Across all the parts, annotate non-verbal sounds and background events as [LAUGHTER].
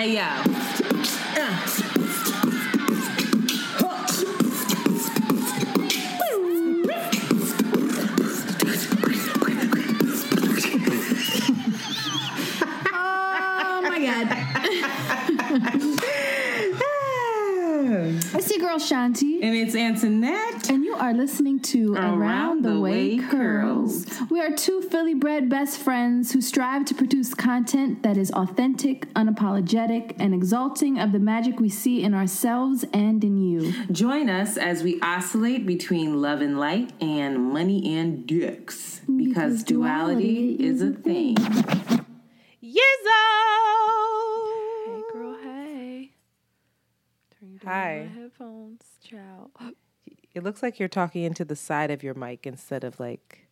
Hey yo. Oh my god. [LAUGHS] It's your girl Shanti. And it's Antoinette. And you are listening to Around, the, Way, Curls. We are two Philly bred best friends who strive to produce content that is authentic, unapologetic, and exalting of the magic we see in ourselves and in you. Join us as we oscillate between love and light and money and dicks. Because, Because duality, duality is a thing. Yizzo! Hey, girl, hey. Turn you down Hi. my headphones. Ciao. It looks like you're talking into the side of your mic instead of like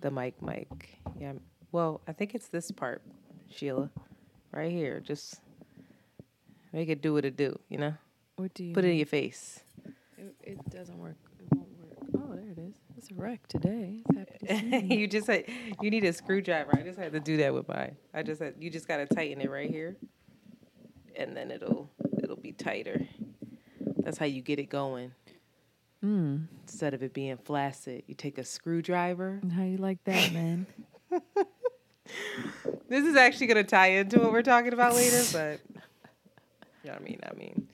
the mic mic. Yeah. Well, I think it's this part, Sheila. Right here. Just make it do what it do, you know? What do you Put it in your face. It, it doesn't work. It won't work. Oh, there it is. It's a wreck today. To [LAUGHS] you just had you need a screwdriver. I just had to do that with mine. I just had you just gotta tighten it right here. And then it'll it'll be tighter. That's how you get it going. Mm. Instead of it being flaccid, you take a screwdriver. How you like that, man? [LAUGHS] [LAUGHS] This is actually gonna tie into what we're talking about later, but [LAUGHS] you know what I mean. I mean,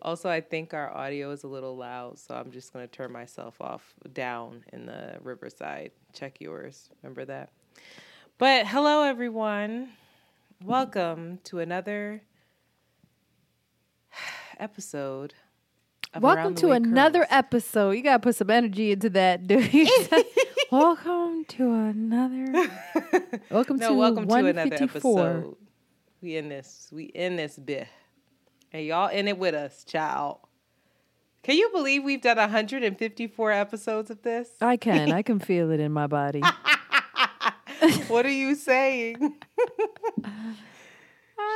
also I think our audio is a little loud, so I'm just gonna turn myself off down in the Riverside. Check yours. Remember that. But hello, everyone. Welcome to another [SIGHS] episode. Welcome to another Curls. episode. You gotta put some energy into that, [LAUGHS] dude. [LAUGHS] welcome to another. [LAUGHS] Welcome no, to welcome to another 154. episode. We in this. We in this bit. And y'all in it with us, child. Can you believe we've done 154 episodes of this? I can. I can feel it in my body. what are you saying?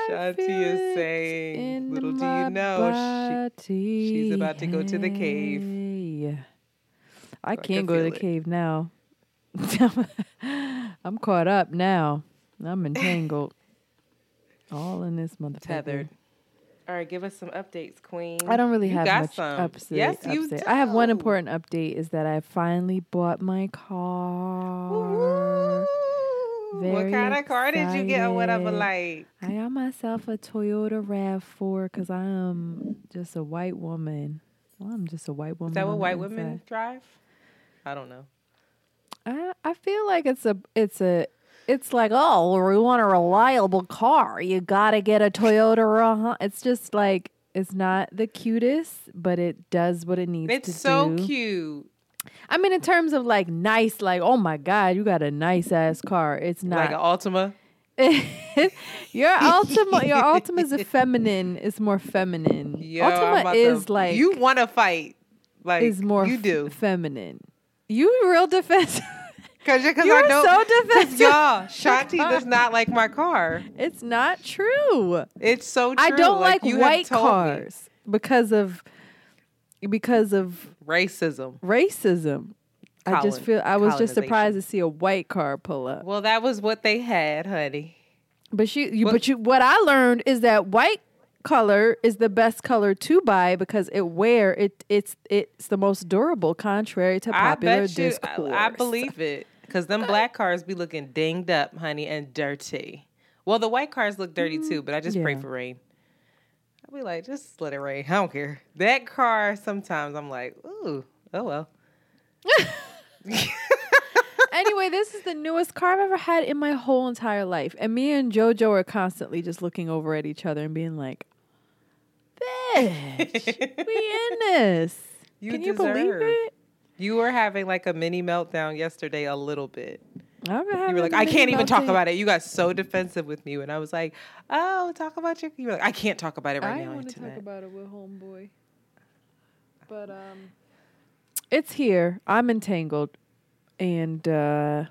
Shanti is saying, little do you know, body. she's about to go to the cave. Hey. I can't can go to the it. cave now. [LAUGHS] I'm caught up now. I'm entangled. All in this motherfucker. tethered. All right, give us some updates, Queen. I don't really You have much some. update. Yes, you update. I have one important update is that I finally bought my car. Woo-hoo. What Very kind of car did you get or whatever? Like, I got myself a Toyota RAV4 because I am just a white woman. Well, I'm just a white woman. is that what white women drive? I don't know. I I feel like it's a it's a it's like oh we want a reliable car. You gotta get a Toyota. Ra- It's just like it's not the cutest, but it does what it needs to It's so do. cute. I mean, in terms of like nice, like oh my god, you got a nice ass car. It's not Like an. [LAUGHS] Altima. your [LAUGHS] Altima, your Altima is a feminine. It's more feminine. Yo, I'm Altima to- is like you want to fight. Like is more you f- do. feminine. You real defensive. [LAUGHS] Cause, cause I You're know, so defensive. Y'all, Shanti does not like my car. It's not true. It's so true. I don't like, have white told me. cars because of because of Racism. racism. I just feel I was just surprised to see a white car pull up. Well, that was what they had, honey. But you, you What- but you what I learned is that white color is the best color to buy because it wear it it's it's the most durable contrary to popular I bet you. discourse. I, I believe it. Cause them black cars be looking dinged up, honey, and dirty. Well, the white cars look dirty too, mm-hmm. but I just pray for rain. I be like, just let it rain. I don't care. That car, sometimes I'm like, ooh, oh well. [LAUGHS] anyway, this is the newest car I've ever had in my whole entire life. And me and JoJo are constantly just looking over at each other and being like, bitch, we [LAUGHS] in this. You Can you believe it? You were having like a mini meltdown yesterday, a little bit. You were like, I can't even talk meltdown. about it. You got so defensive with me, and I was like, Oh, talk about your. You were like, I can't talk about it right I now. I want to talk about it with homeboy. But um it's here. I'm entangled and uh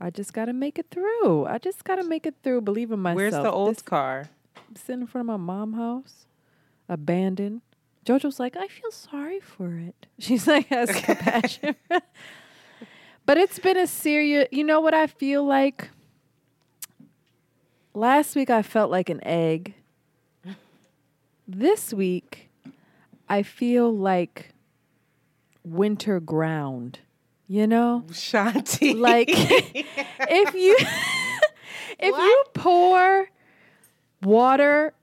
I just got to make it through. I just got to make it through. Believe in myself. Where's the old This- car? sitting in front of my mom house, abandoned. Jojo's like, I feel sorry for it. [LAUGHS] She's like, has [LAUGHS] compassion. [LAUGHS] but it's been a serious. You know what I feel like? last week I felt like an egg. This week I feel like winter ground. You know? Shanti. Like [LAUGHS] if you [LAUGHS] if you pour water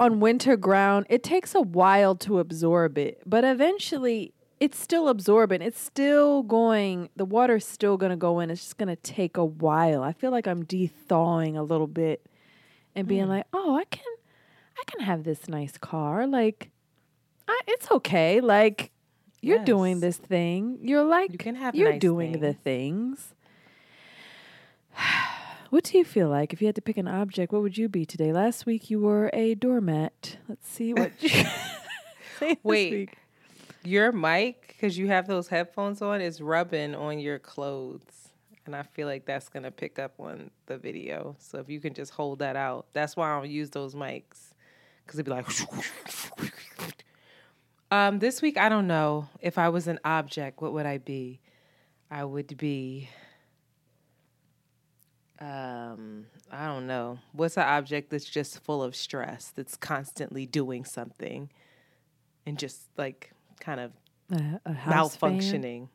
on winter ground, it takes a while to absorb it, but eventually it's still absorbent. It's still going, the water's still going to go in. It's just going to take a while. I feel like I'm de-thawing a little bit and being Hmm. like, "Oh, I can I can have this nice car. Like I, it's okay. Like you're doing this thing. You're like You can have you're nice doing the things. [SIGHS] What do you feel like if you had to pick an object? What would you be today? Last week you were a doormat. Let's see what [LAUGHS] you [LAUGHS] say this Wait. Your mic, because you have those headphones on, is rubbing on your clothes. And I feel like that's going to pick up on the video. So if you can just hold that out. That's why I don't use those mics. Because it'd be like. [LAUGHS] um, this week, I don't know. If I was an object, what would I be? I would be. Um, I don't know. What's an object that's just full of stress, that's constantly doing something and just like kind of A, a house malfunctioning?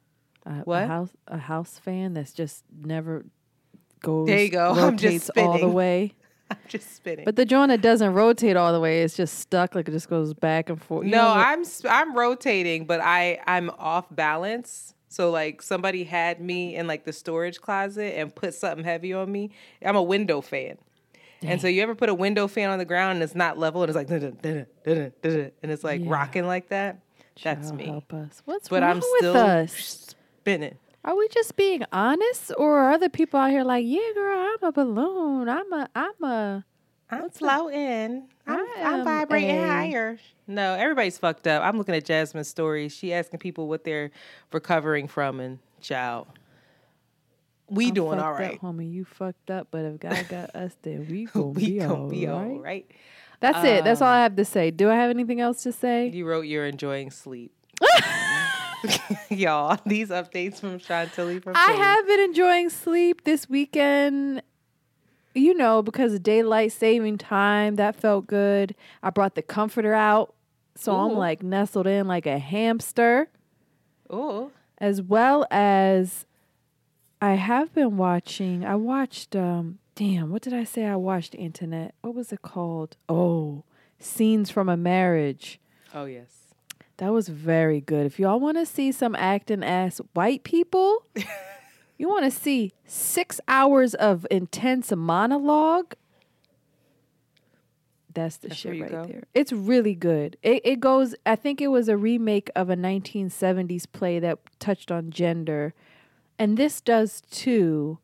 Fan? A, What? A house a house fan that's just never goes. There you go. I'm just rotates all the spinning. way. [LAUGHS] I'm just spinning. But the joint that doesn't rotate all the way it's just stuck. Like it just goes back and forth. You no, I'm I'm rotating, but I I'm off balance. So like somebody had me in like the storage closet and put something heavy on me. I'm a window fan. And so you ever put a window fan on the ground and it's not level and it's like [LAUGHS] and it's like Yeah. rocking like that? That's Child, me. Help us. What's But wrong I'm with still us? spinning. Are we just being honest, or are other people out here like, yeah, girl, I'm a balloon. I'm a, I'm a. I'm floating. I'm, I I'm vibrating a- higher. No, everybody's fucked up. I'm looking at Jasmine's story. She asking people what they're recovering from, and child, we I'm doing all up, homie. You fucked up, but if God got us, then we [LAUGHS] gonna we be, gonna all be right. all right. That's it. That's all I have to say. Do I have anything else to say? You wrote you're enjoying sleep. [LAUGHS] [LAUGHS] Y'all, these updates from Chantilly from I have been enjoying sleep this weekend. You know, because of daylight saving time, that felt good. I brought the comforter out, so I'm like nestled in like a hamster. Oh, as well as I have been watching. I watched. um Damn, what did I say? I watched internet. What was it called? Oh, scenes from a marriage. oh yes. That was very good. If y'all want to see some acting ass white people, [LAUGHS] you want to see six hours of intense monologue. That's the That's shit right go? there. It's really good. It it goes. I think it was a remake of a 1970s play that touched on gender, and this does too.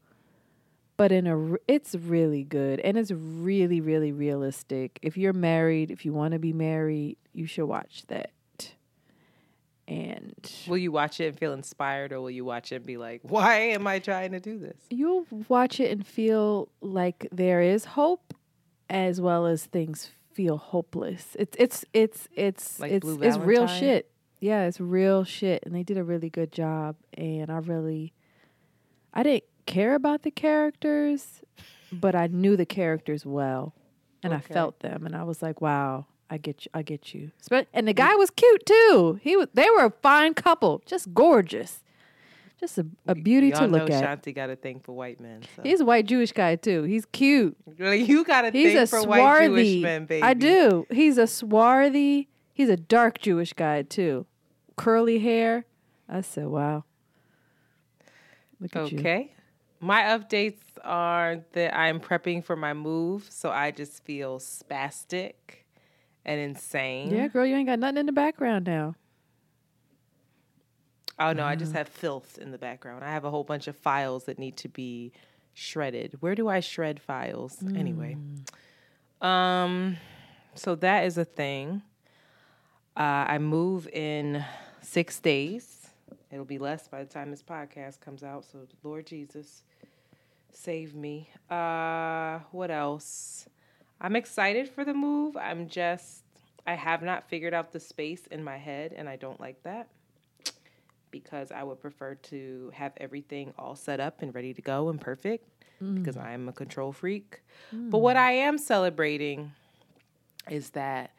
But in a it's really good and it's really really realistic. If you're married, if you want to be married, you should watch that. And Will you watch it and feel inspired, or will you watch it and be like, "Why am I trying to do this?" you'll watch it and feel like there is hope as well as things feel hopeless. It's it's it's it's Like it's it's real shit. Yeah, it's real shit and they did a really good job and I really I didn't care about the characters, but I knew the characters well and I felt them and I was like, "Wow, I get you. I get you." And the guy was cute too. He was they were a fine couple, just gorgeous. Just a, a beauty to Y'all look know at. Shanti got a thing for white men. So. He's a white Jewish guy too. He's cute. You got a He's thing a for white Jewish swarthy. men, baby. I do. He's a swarthy. He's a dark Jewish guy too. Curly hair. I said, "Wow." Look at you. Okay. My updates are that I'm prepping for my move, so I just feel spastic and insane. Yeah, girl, you ain't got nothing in the background now. Oh no, I just have filth in the background. I have a whole bunch of files that need to be shredded. Where do I shred files anyway? Um, so that is a thing. Uh, I move in six days. It'll be less by the time this podcast comes out. So Lord Jesus, save me. Uh, what else? I'm excited for the move. I'm just I have not figured out the space in my head, and I don't like that because I would prefer to have everything all set up and ready to go and perfect. because I am a control freak. But what I am celebrating is that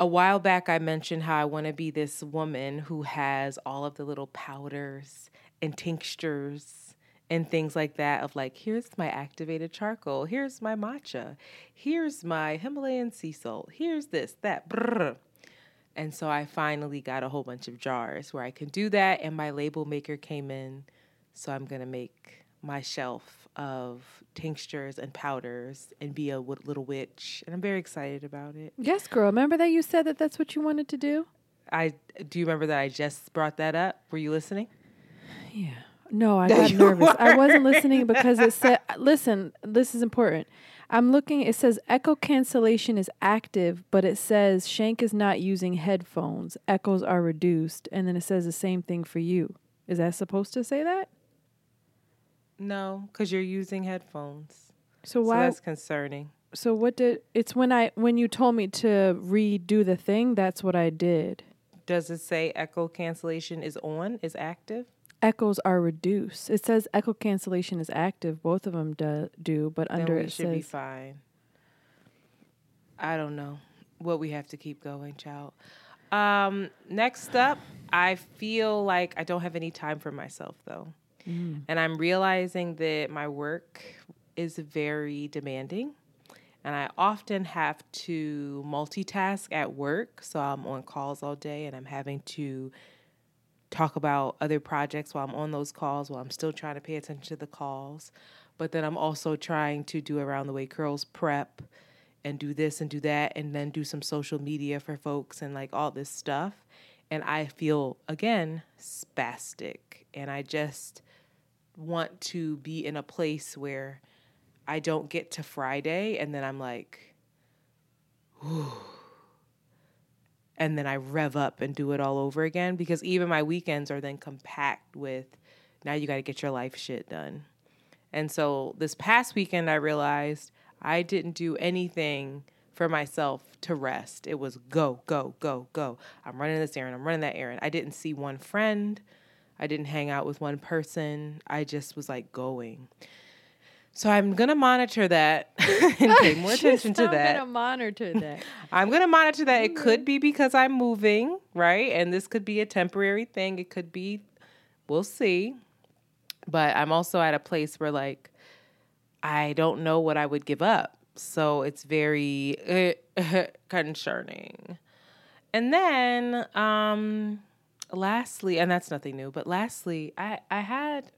a while back I mentioned how I want to be this woman who has all of the little powders and tinctures and things like that of like here's my activated charcoal, here's my matcha, here's my Himalayan sea salt, here's this, that. Brr. And so I finally got a whole bunch of jars where I can do that and my label maker came in. So I'm going to make my shelf of tinctures and powders and be a w- little witch and I'm very excited about it. Yes, girl. Remember that you said that that's what you wanted to do? I do you remember that I just brought that up? Were you listening? Yeah. No, I [LAUGHS] got nervous. I wasn't listening because it said, [LAUGHS] listen, this is important. I'm looking, it says echo cancellation is active, but it says Shank is not using headphones. Echoes are reduced. And then it says the same thing for you. Is that supposed to say that? No, because you're using headphones. So So why? that's concerning. So what did it's when I when you told me to redo the thing, that's what I did. Does it say echo cancellation is on, is active? Echoes are reduced. It says echo cancellation is active. Both of them do, do but Then under we it should be says fine. I don't know what we have to keep going, child. Um, next up, I feel like I don't have any time for myself though. And I'm realizing that my work is very demanding. And I often have to multitask at work. So I'm on calls all day and I'm having to talk about other projects while I'm on those calls, while I'm still trying to pay attention to the calls. But then I'm also trying to do around the way curls prep and do this and do that and then do some social media for folks and like all this stuff. And I feel again spastic. And I just want to be in a place where I don't get to Friday and then I'm like, and then I rev up and do it all over again because even my weekends are then compact with now you got to get your life shit done. And so this past weekend, I realized I didn't do anything for myself to rest. It was go, go, go, go. I'm running this errand, I'm running that errand. I didn't see one friend, I didn't hang out with one person. I just was like going. So I'm gonna monitor that [LAUGHS] and pay more [LAUGHS] attention to that. [LAUGHS] I'm gonna monitor that. I'm going to monitor that. It could be because I'm moving, right? And this could be a temporary thing. It could be, we'll see. But I'm also at a place where, like, I don't know what I would give up. So it's very uh, concerning. And then, um, lastly, and that's nothing new, but lastly, I, I had,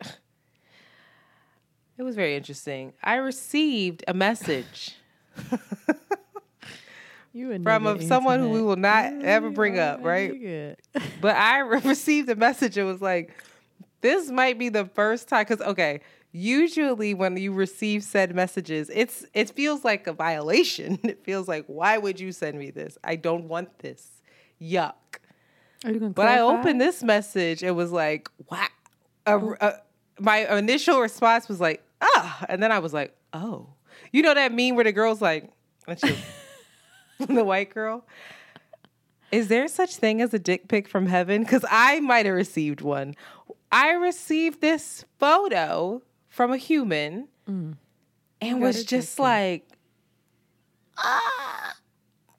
it was very interesting. I received a message. [LAUGHS] You and from a, someone who we will not ever bring up, right? But I [LAUGHS] re- received a message. It was like, this might be the first time. Because okay, usually when you receive said messages, it's it feels like a violation. [LAUGHS] It feels like, why would you send me this? I don't want this. Yuck. Are you gonna But I opened this message. It was like, wow. A, a, my initial response was like, ah, and then I was like, oh. You know that meme where the girl's like, that's you. [LAUGHS] the white girl. Is there such thing as a dick pic from heaven? Because I might have received one. I received this photo from a human and got was just like, ah.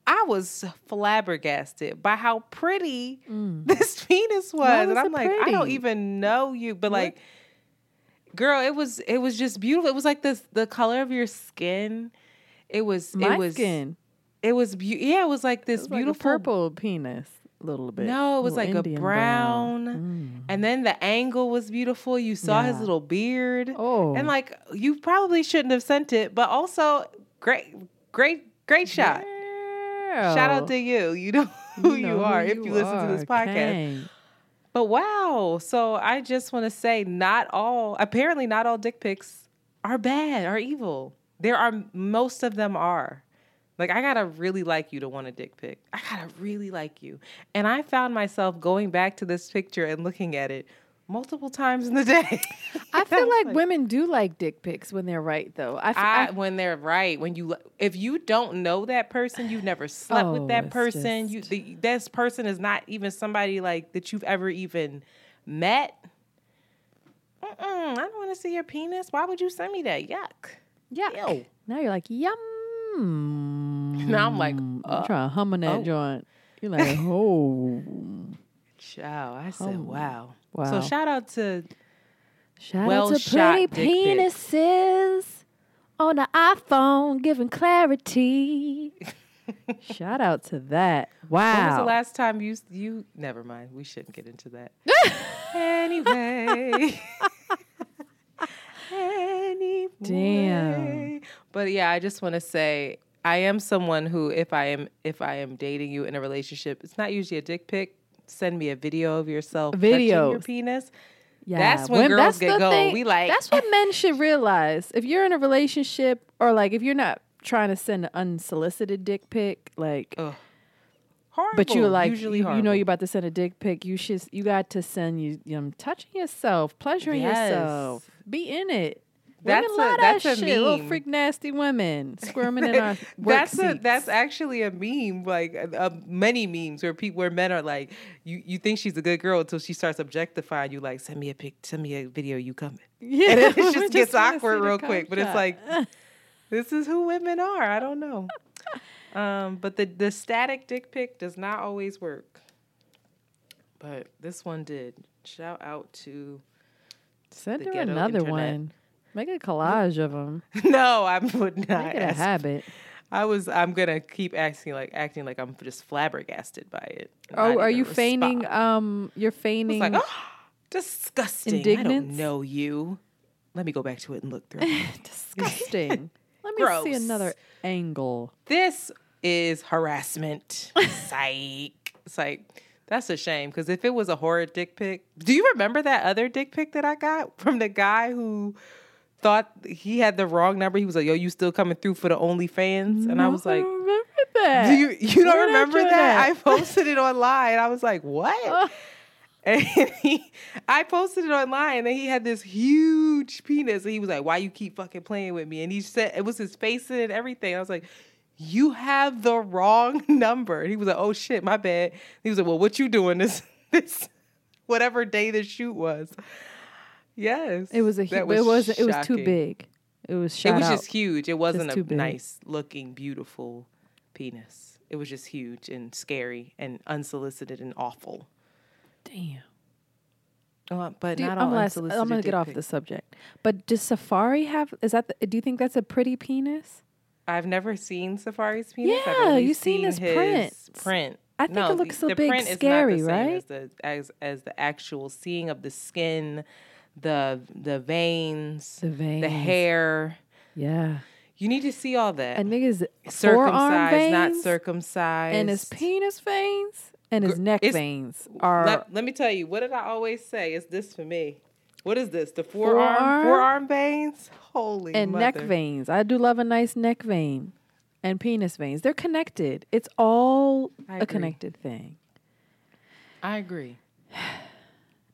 I was flabbergasted by how pretty this [LAUGHS] penis was. Why and I'm like, I don't even know you. But like, girl, it was it was just beautiful. It was like this the color of your skin. It was My it was skin. it was beau- yeah, it was like this like a beautiful purple penis, a little bit. No, it was like Indian a brown. Mm. And then the angle was beautiful. You saw his little beard. Oh. And like you probably shouldn't have sent it, but also great great great shot. Shout out to you. You know who you, know are who if you listen to this podcast. But wow. So I just want to say not all apparently not all dick pics are bad, are evil. There are most of them are. Like I gotta really like you to want a dick pic. I gotta really like you. And I found myself going back to this picture and looking at it multiple times in the day. I [LAUGHS] feel like, women do like dick pics when they're right, though. I, f- I, I- when they're right, when you if you don't know that person, you've never slept Oh, with that it's person. You the, this person is not even somebody like that you've ever even met. Mm-mm, I don't want to see your penis. Why would you send me that? Yuck. Yeah. Ew. Now you're like, yum. Now I'm like, I'm uh, trying to hum on that oh. joint. You're like, oh. [LAUGHS] Ciao. I said, Oh, wow. Wow. So shout out to Shout Well out to pretty penises on the iPhone giving clarity. [LAUGHS] Shout out to that. Wow. When was the last time you you? Never mind. We shouldn't get into that. [LAUGHS] anyway. [LAUGHS] anyway. Damn. But yeah, I just want to say I am someone who, if I am if I am dating you in a relationship, it's not usually a dick pic. Send me a video of yourself touching your penis. Yeah, That's when girls get the going. We like- that's what men should realize. If you're in a relationship, or like if you're not trying to send an unsolicited dick pic, like, Ugh. Horrible. but you're like, usually you, you know, you're about to send a dick pic. You should, you got to send you, you know, touching yourself, pleasuring Yes. yourself, be in it. That's women a- that's that a shit. Little freak nasty women squirming in our [LAUGHS] that's a, seats. that's actually a meme, like uh, uh, many memes where people where men are like, you you think she's a good girl until she starts objectifying you, like send me a pic, send me a video, you coming, [LAUGHS] yeah, and it we just gets awkward real quick. But it's like, [LAUGHS] this is who women are. I don't know. Um, but the the static dick pic does not always work. But this one did. Shout out to send her another internet. one. Make a collage of them. [LAUGHS] no, I would not. Make it a habit. I was. I'm gonna keep acting like acting like I'm just flabbergasted by it. Oh, are you feigning? Um, you're feigning. like, oh, disgusting. I Indignance? don't know you. Let me go back to it and look through. [LAUGHS] [LAUGHS] disgusting. Let me see another angle. this is harassment. Psych. It's like that's a shame because if it was a horror dick pic, do you remember that other dick pic that I got from the guy who thought he had the wrong number? He was like, "Yo, you still coming through for the OnlyFans?" And I was like. remember that. Do you you don't Where remember join that? I posted it online. I was like, what? [LAUGHS] And he, I posted it online, and then he had this huge penis, and he was like, "Why you keep fucking playing with me?" And he said it was his face in it and everything. I was like, "You have the wrong [LAUGHS] number." And he was like, "Oh shit, my bad." He was like, "Well, what you doing this [LAUGHS] this whatever day the shoot was?" Yes, It was a. hu- it was. It was too shocking. big. It was. It Shout was out. just huge. It wasn't too a big. nice looking, beautiful penis. It was just huge and scary and unsolicited and awful. Damn. Uh, but Do you- not I'm, all last, unsolicited. I'm gonna get off pics. the subject. But does Safari have? Is that? The, do you think that's a pretty penis? I've never seen Safari's penis. I've Yeah, only you seen his prints. Print. I think it looks a the bit print is scary, not the same right? As the as as the actual seeing of the skin, the the veins, The veins. the hair. Yeah. You need to see all that. And nigga's forearm circumcised, veins not circumcised, and his penis veins and his Gr- neck veins are. Let, let me tell you, what did I always say? Is this for me? What is this? The forearm Forearm? forearm, veins? Holy and neck veins. I do love a nice neck vein and penis veins. They're connected. It's all a connected thing. I agree. [SIGHS] [SIGHS] [SIGHS]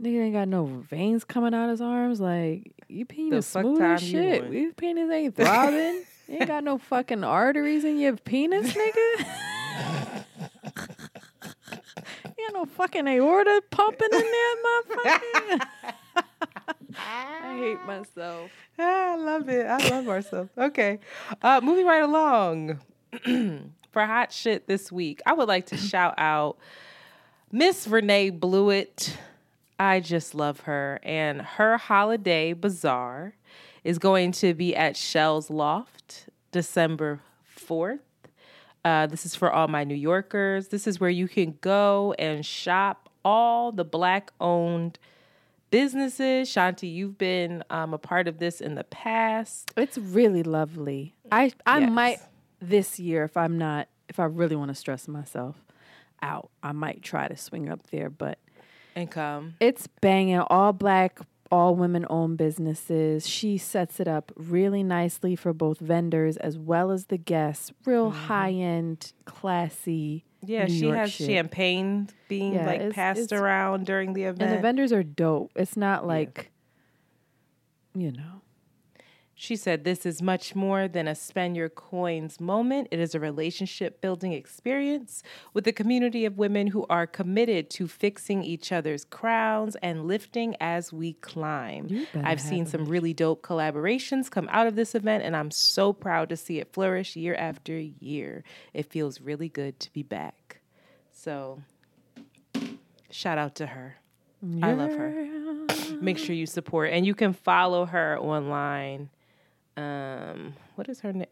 Nigga ain't got no veins coming out his arms. Like you penis smooth as time you shit. Your penis ain't throbbing. you [LAUGHS] ain't got no fucking arteries in your penis, nigga. [LAUGHS] you got no fucking aorta pumping in there, motherfucker. [LAUGHS] I hate myself. I love it. I love ourselves. Okay. Uh, moving right along. [CLEARS THROAT] For hot shit this week, I would like to shout out Miss Renee Blewett. I just love her. And her holiday bazaar is going to be at Shell's Loft December 4th. Uh, this is for all my New Yorkers. This is where you can go and shop all the black owned businesses. Shanti, you've been um, a part of this in the past. It's really lovely. I I Yes. might this year if I'm not if I really want to stress myself out, I might try to swing up there, but And come. it's banging all black all women owned businesses. She sets it up really nicely for both vendors as well as the guests. Real mm-hmm. high end, classy. Yeah, New she York has shit. champagne being Yeah, like it's- passed it's- around during the event. And the vendors are dope. It's not like, you know, She said, This is much more than a spend your coins moment. It is a relationship building experience with a community of women who are committed to fixing each other's crowns and lifting as we climb. I've seen some really dope collaborations come out of this event, and I'm so proud to see it flourish year after year. It feels really good to be back. So, shout out to her. I love her. Make sure you support, and you can follow her online um, what is her name?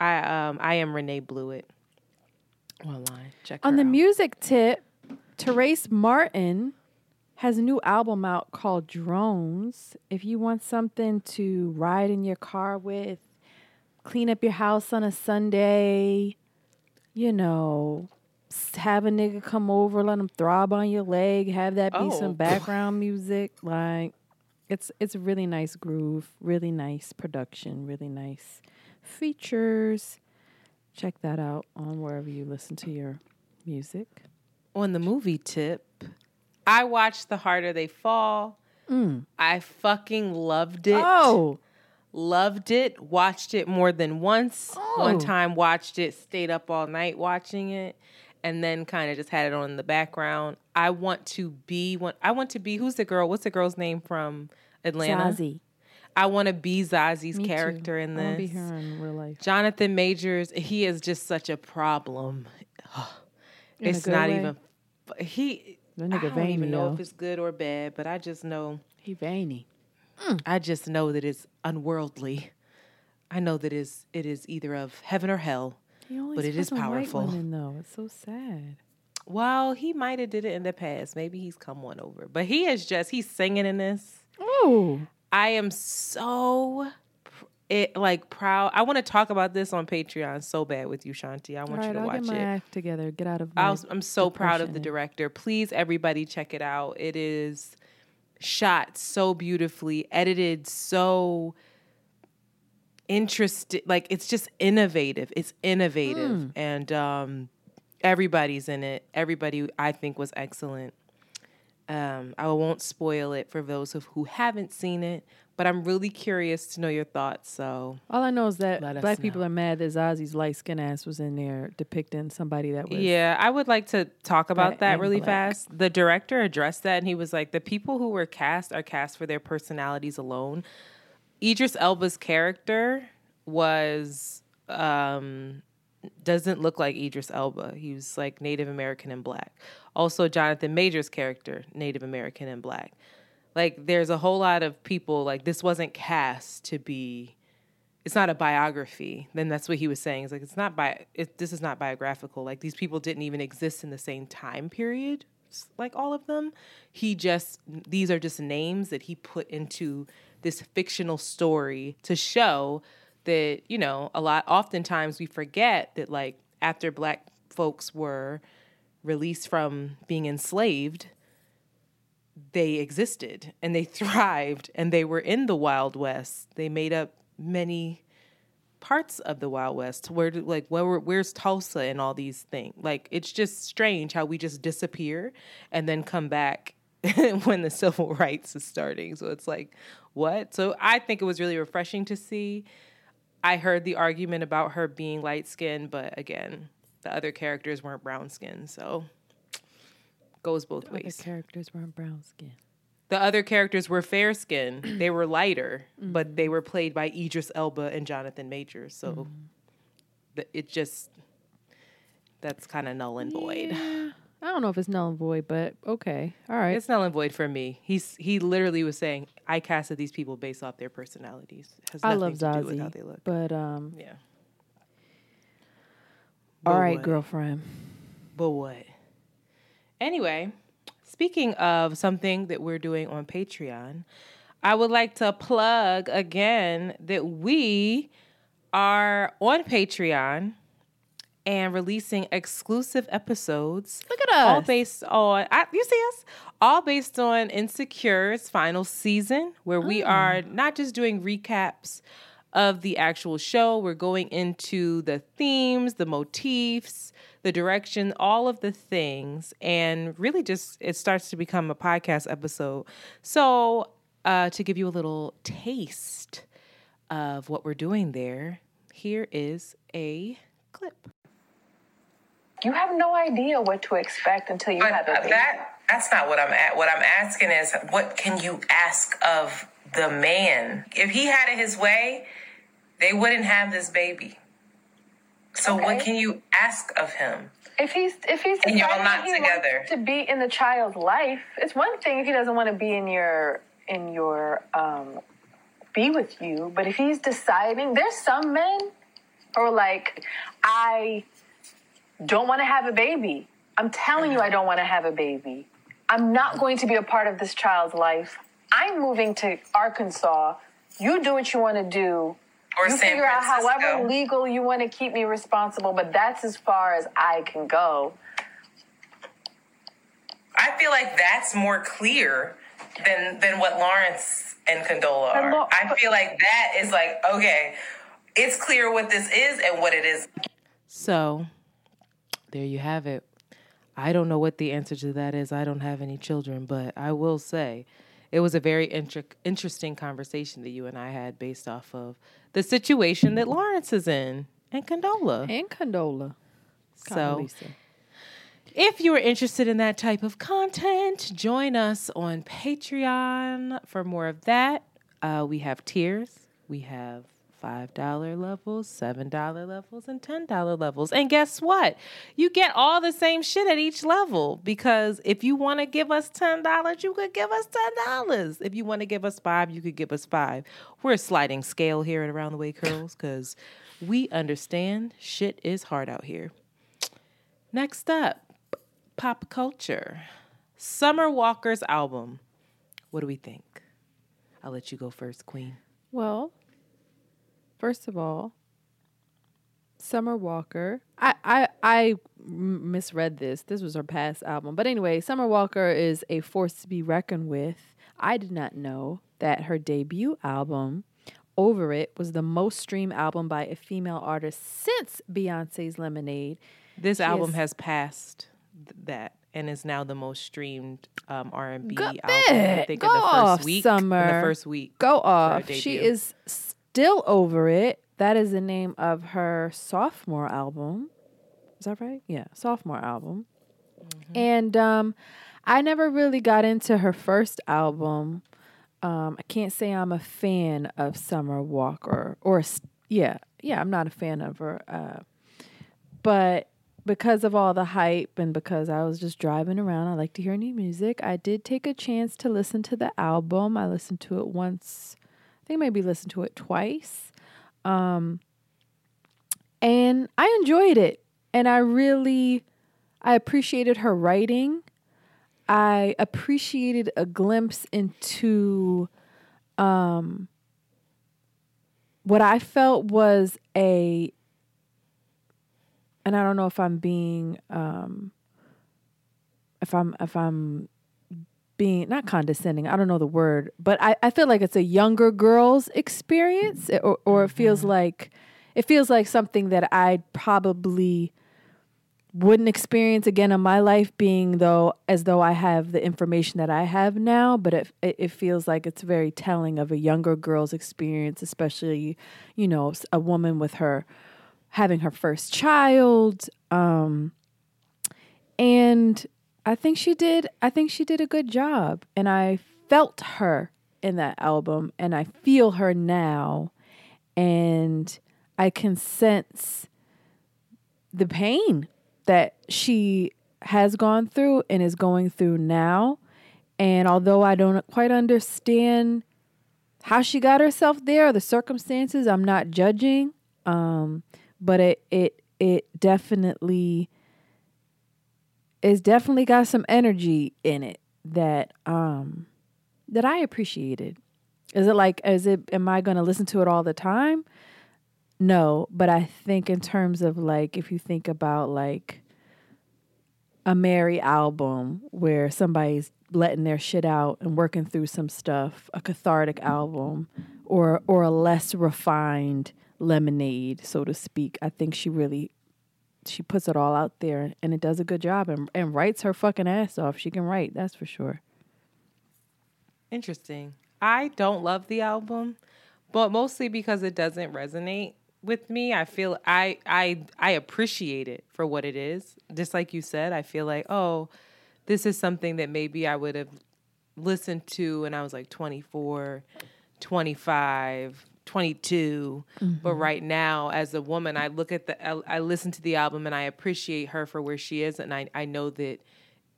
I um I am Renee Blewett online. Check on the out. music tip. Terrace Martin has a new album out called Drones. If you want something to ride in your car with, clean up your house on a Sunday, you know, have a nigga come over, let him throb on your leg, have that be Oh. some background music, like it's it's a really nice groove, really nice production, really nice features. Check that out on wherever you listen to your music. on the movie tip, I watched The Harder They Fall. Mm. I fucking loved it. Oh, Loved it. Watched it more than once. One Oh. time watched it, stayed up all night watching it, and then kind of just had it on in the background. I want to be one. I want to be who's the girl? What's the girl's name from Atlanta? Zazie. I want to be Zazie's Me too. character in I wanna this. be her in real life. Jonathan Majors, he is just such a problem. [SIGHS] In it's not way? even. He. I don't veiny, even know yo. if it's good or bad, but I just know. He veiny. I just know that it's unworldly. I know that is it is either of heaven or hell. He always But it is fucking white powerful. women, though. It's so sad. Well, he might have did it in the past. Maybe he's come one over, but he is just he's singing in this. Oh, I am so it like proud. I want to talk about this on Patreon so bad with you, Shanti. I all want you to I'll watch get my it. act together. Get out of. My I was, I'm so proud of the director. Please, everybody, check it out. It is shot so beautifully, edited so interesting. Like it's just innovative. It's innovative, and um, everybody's in it. Everybody, I think, was excellent. Um, I won't spoil it for those of who haven't seen it, but I'm really curious to know your thoughts. So All I know is that black people are mad that Zazie's light skin ass was in there depicting somebody that was. Yeah, I would like to talk about that really black. fast. The director addressed that and he was like, the people who were cast are cast for their personalities alone. Idris Elba's character was um doesn't look like Idris Elba. He was like Native American and black. Also Jonathan Major's character, Native American and black. Like there's a whole lot of people like this wasn't cast to be it's not a biography. Then that's what he was saying. It's like it's not bi. It, this is not biographical. Like these people didn't even exist in the same time period. Like all of them, he just these are just names that he put into this fictional story to show that you know a lot. Oftentimes we forget that like after Black folks were released from being enslaved, they existed and they [LAUGHS] thrived and they were in the Wild West. They made up many parts of the Wild West. Where do- like where where's Tulsa and all these things? Like it's just strange how we just disappear and then come back [LAUGHS] when the civil [LAUGHS] rights is starting. So it's like what? So I think it was really refreshing to see. I heard the argument about her being light skinned, but again, the other characters weren't brown skinned, so goes both Other ways. The characters weren't brown skin. The other characters were fair skinned. [CLEARS THROAT] they were lighter, but mm. they were played by Idris Elba and Jonathan Majors. So mm. the, it just that's kind of null and void. I don't know if it's null and void, but okay. All right. It's null and void for me. He's he literally was saying I casted these people based off their personalities. It has I love to do with how they Zazie, look. but um. Yeah. All But right, what? girlfriend. But what? Anyway, speaking of something that we're doing on Patreon, I would like to plug again that we are on Patreon and releasing exclusive episodes. Look at us. All based on, I, you see us? All based on Insecure's final season, where we Mm. are not just doing recaps of the actual show, we're going into the themes, the motifs, the direction, all of the things, and really just it starts to become a podcast episode. So, uh, to give you a little taste of what we're doing there, here is a clip. You have no idea what to expect until you have a baby. that that's not what I'm at. What I'm asking is, what can you ask of the man? If he had it his way, they wouldn't have this baby. So what can you ask of him? if he's if he's And y'all deciding not he together. to be in the child's life, it's one thing if he doesn't want to be in your in your um be with you. But if he's deciding, there's some men or like, I don't want to have a baby. I'm telling you, I don't want to have a baby. I'm not going to be a part of this child's life. I'm moving to Arkansas. You do what you want to do. Or you San figure out however legal you want to keep me responsible, but that's as far as I can go. I feel like that's more clear than than what Lawrence and Condola But are. Lau- I feel like that is like okay, it's clear what this is and what it is. So, there you have it. I don't know what the answer to that is. I don't have any children, but I will say it was a very inter- interesting conversation that you and I had based off of the situation that Lawrence is in and Condola. And Condola. So, if you are interested in that type of content, join us on Patreon for more of that. Uh, we have tiers. We have $5 levels, $7 levels, and $10 levels. And guess what? You get all the same shit at each level because if you want to give us $10, you could give us $10. If you want to give us 5, you could give us 5. We're a sliding scale here at Around the Way Curls cuz we understand shit is hard out here. Next up, pop culture. Summer Walker's album. What do we think? I'll let you go first, Queen. Well, first of all, Summer Walker. I, I I misread this. This was her past album, but anyway, Summer Walker is a force to be reckoned with. I did not know that her debut album, Over It, was the most streamed album by a female artist since Beyonce's Lemonade. This She album is- has passed th- that and is now the most streamed um, R&B Go album. I think Go in the first off, week. In Summer. the first week. Go off. She is still over it. That is the name of her sophomore album. Is that right? Yeah, sophomore album. And um, I never really got into her first album. Um, I can't say I'm a fan of Summer Walker or yeah, yeah, I'm not a fan of her. Uh, but because of all the hype and because I was just driving around, I like to hear new music. I did take a chance to listen to the album. I listened to it once. Think maybe listened to it twice. Um and I enjoyed it. And I really I appreciated her writing. I appreciated a glimpse into um what I felt was a and I don't know if I'm being um if I'm if I'm being not condescending, I don't know the word, but I, I feel like it's a younger girl's experience or or it feels like it feels like something that I probably wouldn't experience again in my life being though as though I have the information that I have now, but it it, it feels like it's very telling of a younger girl's experience, especially, you know, a woman with her having her first child. Um and I think she did I think she did a good job and I felt her in that album and I feel her now and I can sense the pain that she has gone through and is going through now. And although I don't quite understand how she got herself there, the circumstances, I'm not judging. Um, but it it it definitely is definitely got some energy in it that um that I appreciated. Is it like is it am I gonna listen to it all the time? No, but I think in terms of like if you think about like a Mary album where somebody's letting their shit out and working through some stuff, a cathartic album or or a less refined lemonade, so to speak. I think she really she puts it all out there and it does a good job and, and writes her fucking ass off. She can write, that's for sure. Interesting. I don't love the album, but mostly because it doesn't resonate with me. I feel I I I appreciate it for what it is. Just like you said, I feel like, oh, this is something that maybe I would have listened to when I was like 24, 25, 22 mm-hmm. but right now as a woman i look at the i listen to the album and i appreciate her for where she is and i, I know that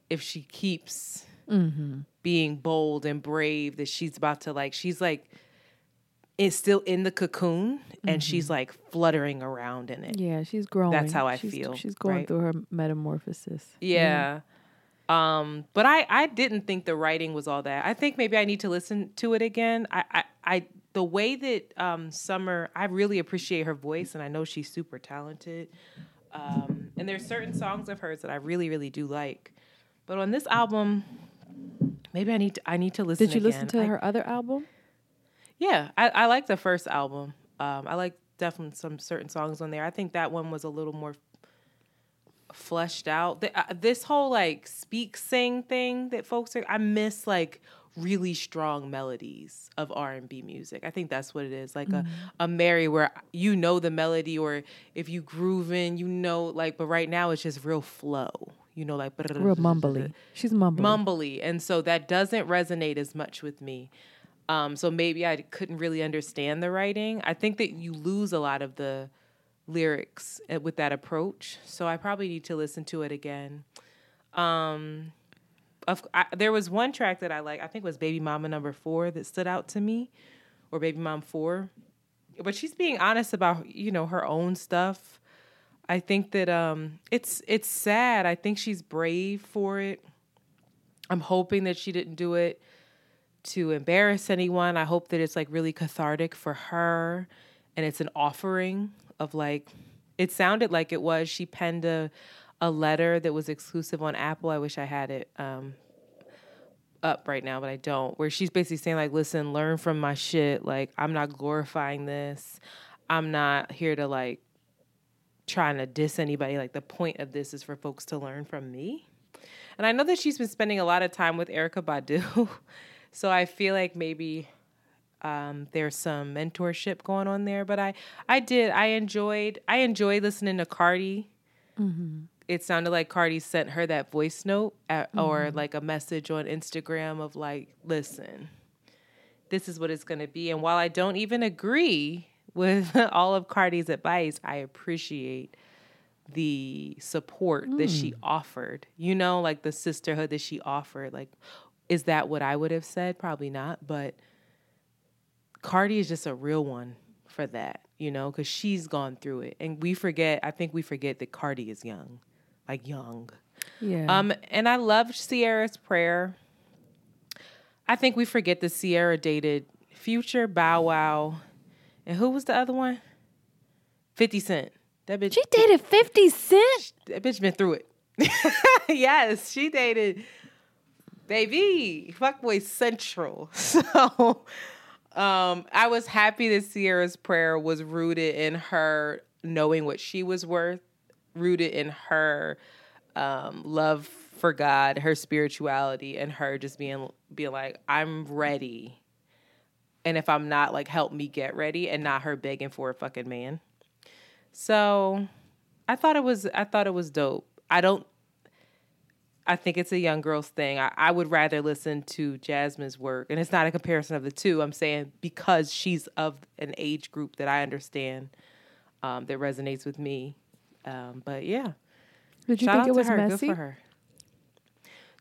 if she keeps mm-hmm. being bold and brave that she's about to like she's like is still in the cocoon and mm-hmm. she's like fluttering around in it yeah she's growing that's how i she's, feel she's going right? through her metamorphosis yeah um, but I, I didn't think the writing was all that. I think maybe I need to listen to it again. I, I, I the way that um, Summer, I really appreciate her voice, and I know she's super talented. Um, and there's certain songs of hers that I really, really do like. But on this album, maybe I need to, I need to listen. Did you again. listen to I, her other album? Yeah, I, I like the first album. Um, I like definitely some certain songs on there. I think that one was a little more fleshed out. The, uh, this whole like speak sing thing that folks are, I miss like really strong melodies of R&B music. I think that's what it is. Like mm-hmm. a a Mary where you know the melody or if you groove in, you know like but right now it's just real flow. You know like real mumbly. She's mumbly. Mumbly. And so that doesn't resonate as much with me. Um, so maybe I couldn't really understand the writing. I think that you lose a lot of the lyrics eh, with that approach. So I probably need to listen to it again. Um, of, I, there was one track that I like. I think was Baby Mama number four that stood out to me, or Baby Mom four. But she's being honest about you know her own stuff. I think that um, it's it's sad. I think she's brave for it. I'm hoping that she didn't do it to embarrass anyone. I hope that it's like really cathartic for her and it's an offering of like it sounded like it was she penned a a letter that was exclusive on Apple. I wish I had it um, up right now, but I don't. Where she's basically saying like, "Listen, learn from my shit. Like, I'm not glorifying this. I'm not here to like trying to diss anybody. Like, the point of this is for folks to learn from me." And I know that she's been spending a lot of time with Erykah Badu, [LAUGHS] so I feel like maybe um, there's some mentorship going on there. But I, I did, I enjoyed, I enjoyed listening to Cardi. Mm-hmm it sounded like Cardi sent her that voice note at, mm-hmm. or like a message on Instagram of like, listen, this is what it's going to be. And while I don't even agree [LAUGHS] with all of Cardi's advice, I appreciate the support mm. that she mm. offered. You know, like the sisterhood that she offered. Like, is that what I would have said? Probably not. But Cardi is just a real one for that, you know, because she's gone through it. And we forget, I think we forget that Cardi is young like young. Yeah. Um, and I loved Ciara's prayer. I think we forget that Ciara dated Future, Bow Wow, and who was the other one? Fifty Cent. That bitch. She dated Fifty Cent. That bitch been through it. [LAUGHS] yes, she dated baby fuckboy central. [LAUGHS] So, um, I was happy that Ciara's prayer was rooted in her knowing what she was worth rooted in her um, love for God, her spirituality, and her just being being like, I'm ready. And if I'm not, like, help me get ready, and not her begging for a fucking man. So, I thought it was I thought it was dope. I don't. I think it's a young girl's thing. I, I would rather listen to Jazmine's work, and it's not a comparison of the two. I'm saying because she's of an age group that I understand um, that resonates with me um, but yeah. Did you Shout think it was her. messy? Good for her.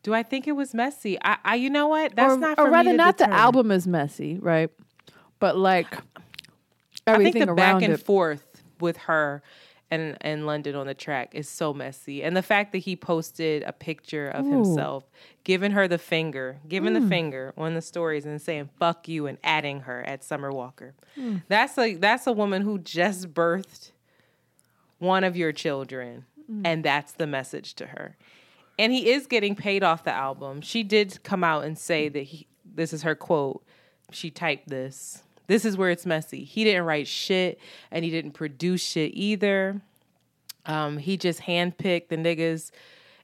Do I think it was messy? I, I you know what? That's or, not or rather, not determine. the album is messy, right? But like everything I think the back and it. forth with her and and London on the track is so messy, and the fact that he posted a picture of Ooh. himself giving her the finger, giving mm. the finger on the stories, and saying "fuck you" and adding her at Summer Walker. Mm. That's a that's a woman who just birthed one of your children. Mm. And that's the message to her. And he is getting paid off the album. She did come out and say that he, this is her quote. She typed this. This is where it's messy. He didn't write shit and he didn't produce shit either. Um, he just handpicked the niggas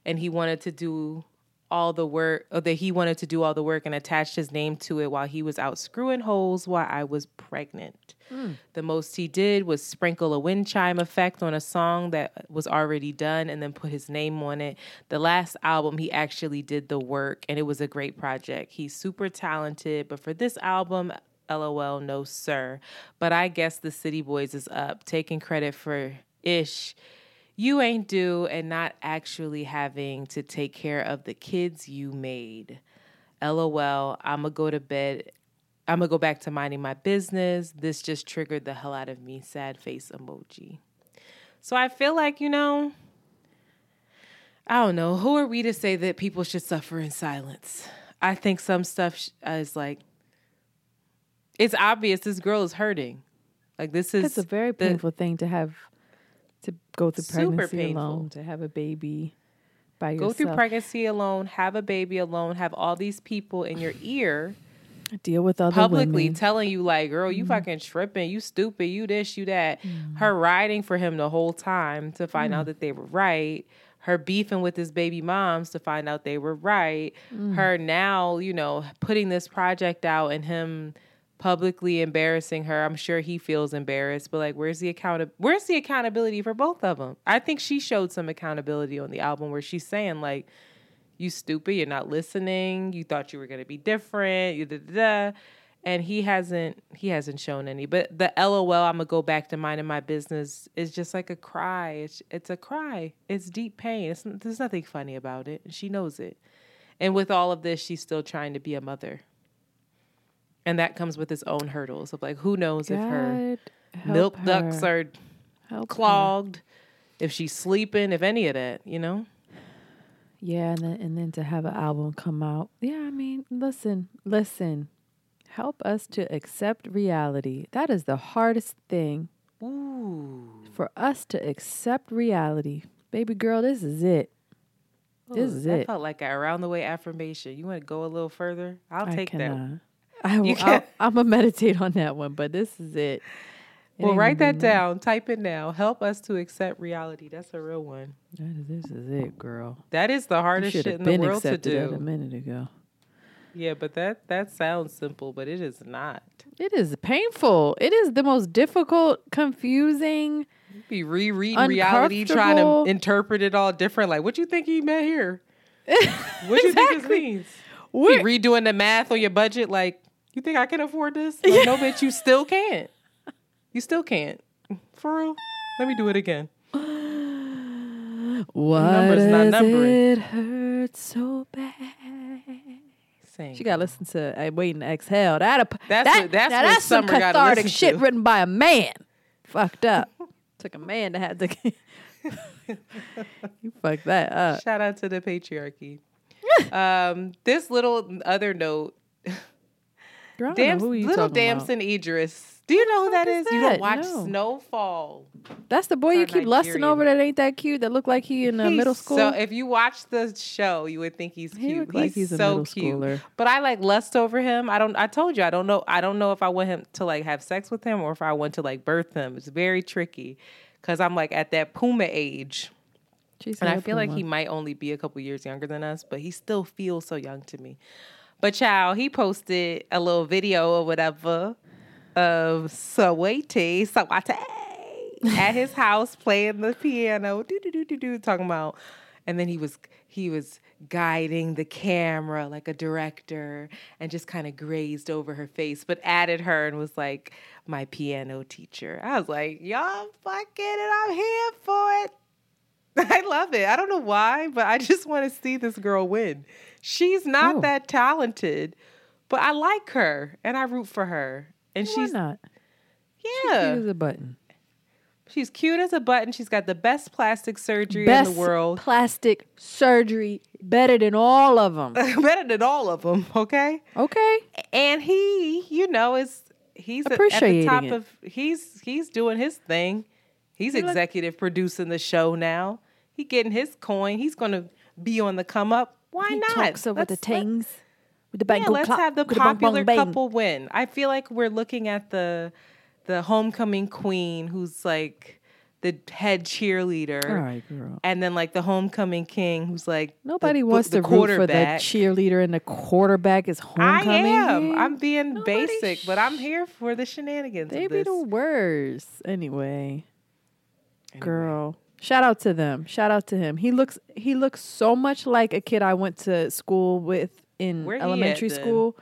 and he wanted to do all the work or that he wanted to do all the work and attached his name to it while he was out screwing holes while I was pregnant. Hmm. The most he did was sprinkle a wind chime effect on a song that was already done and then put his name on it. The last album he actually did the work and it was a great project. He's super talented, but for this album LOL, no sir. But I guess the City Boys is up, taking credit for Ish you ain't due and not actually having to take care of the kids you made. LOL, I'm gonna go to bed. I'm gonna go back to minding my business. This just triggered the hell out of me. Sad face emoji. So I feel like, you know, I don't know. Who are we to say that people should suffer in silence? I think some stuff uh, is like, it's obvious this girl is hurting. Like, this is It's a very the- painful thing to have to go through Super pregnancy painful. alone, to have a baby by go yourself. Go through pregnancy alone, have a baby alone, have all these people in your ear deal with other publicly women. telling you like, "Girl, you mm. fucking tripping, you stupid, you this, you that." Mm. Her riding for him the whole time to find mm. out that they were right. Her beefing with his baby moms to find out they were right. Her now, you know, putting this project out and him publicly embarrassing her. I'm sure he feels embarrassed, but like, where's the account? Where's the accountability for both of them? I think she showed some accountability on the album where she's saying like, "You stupid, you're not listening. You thought you were gonna be different." You da da da. And he hasn't he hasn't shown any. But the LOL, I'm gonna go back to minding my business is just like a cry. It's it's a cry. It's deep pain. It's, there's nothing funny about it. She knows it. And with all of this, she's still trying to be a mother. And that comes with its own hurdles of like, who knows if her God milk ducts are Help her. clogged, if she's sleeping, if any of that, you know? Yeah, and then and then to have an album come out. Yeah, I mean, listen, listen. Help us to accept reality. That is the hardest thing Ooh. for us to accept reality. Baby girl, this is it. This Ooh, is that it. felt like an around the way affirmation. You want to go a little further? I'll take I that. I will, I'm gonna meditate on that one, but this is it. It Well, write that down. Type it now. Help us to accept reality. That's a real one. That is, this is it, girl. That is the hardest shit in the world to do. a minute ago. Yeah, but that that sounds simple, but it is not. It is painful. It is the most difficult, confusing. Be rereading reality, trying to interpret it all different. Like, what do you think he meant here? [LAUGHS] What do you think this means? We're- redoing the math on your budget. Like, you think I can afford this? [LAUGHS] Like, No, bitch, you still can't. You still can't. For real. Let me do it again. Why number's does numbering. it hurt so bad? Same. She got to listen to "I Waiting to Exhale." That a, That's that, what- that's now what that's some cathartic shit to. written by a man. Fucked up. [LAUGHS] Took a man to have to. [LAUGHS] you fucked that up. Shout out to the patriarchy. um, this little other note, Girl, I Dam- know who you little talking about. Damson Idris. Do you know who that is is? You don't watch No. Snowfall. That's the boy you keep lusting over. That ain't that cute. That look like he in uh, middle school. So if you watch the show, you would think he's He cute. look like he's so cute. schooler. But I like lust over him. I don't. I told you I don't know. I don't know if I want him to like have sex with him or if I want to like birth him. It's very tricky because I'm like at that Puma age. She And I feel like he might only be a couple years younger than us, but he still feels so young to me. But child, he posted a little video or whatever of Saweetie Saweetie at his house playing the piano, do do do do do, talking about, and then he was he was guiding the camera like a director and just kind of grazed over her face, but added her and was like my piano teacher. I was like, y'all fucking and I'm here for it. [LAUGHS] I love it. I don't know why, but I just want to see this girl win. She's not Oh. that talented, but I like her and I root for her. And Why she's not? yeah, She's Cute as a button. she's cute as a button. She's got the best plastic surgery Best in the world, plastic surgery, better than all of them. [LAUGHS] better than all of them. Okay, Okay. and he, you know, is he's at the top it. of he's he's doing his thing. He's look- executive producing the show now. He getting his coin. He's gonna be on the come up. Why he not? talks over the Let's- let- tings with the bang Yeah, let's clock, have the with bang, popular bang, bang. couple win. I feel like we're looking at the the homecoming queen who's like the head cheerleader. All right, girl. And then like the homecoming king who's like Nobody the, wants the to root for the quarterback. cheerleader and the quarterback is homecoming. I homecoming. am. I'm being Nobody basic, but I'm here for the shenanigans. They be the worst. Anyway, girl. Shout out to them. Shout out to him. He looks he looks so much like a kid I went to school with in Where he at, elementary then? school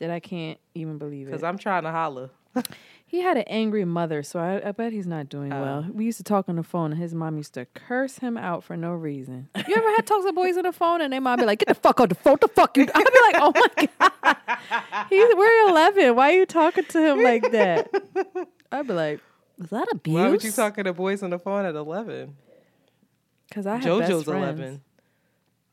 that I can't even believe it. Because I'm trying to holler. [LAUGHS] He had an angry mother, so I, I bet he's not doing Oh. well. We used to talk on the phone, and his mom used to curse him out for no reason. [LAUGHS] You ever had talks with boys on the phone, and they mom be like, "Get the fuck on the phone, the fuck you." I'd be like, "Oh my [LAUGHS] god, he's we're eleven. Why are you talking to him like that?" I'd be like, "Is that abuse?" Why would you talking to boys on the phone at 11? Because I had best JoJo's friends. 11.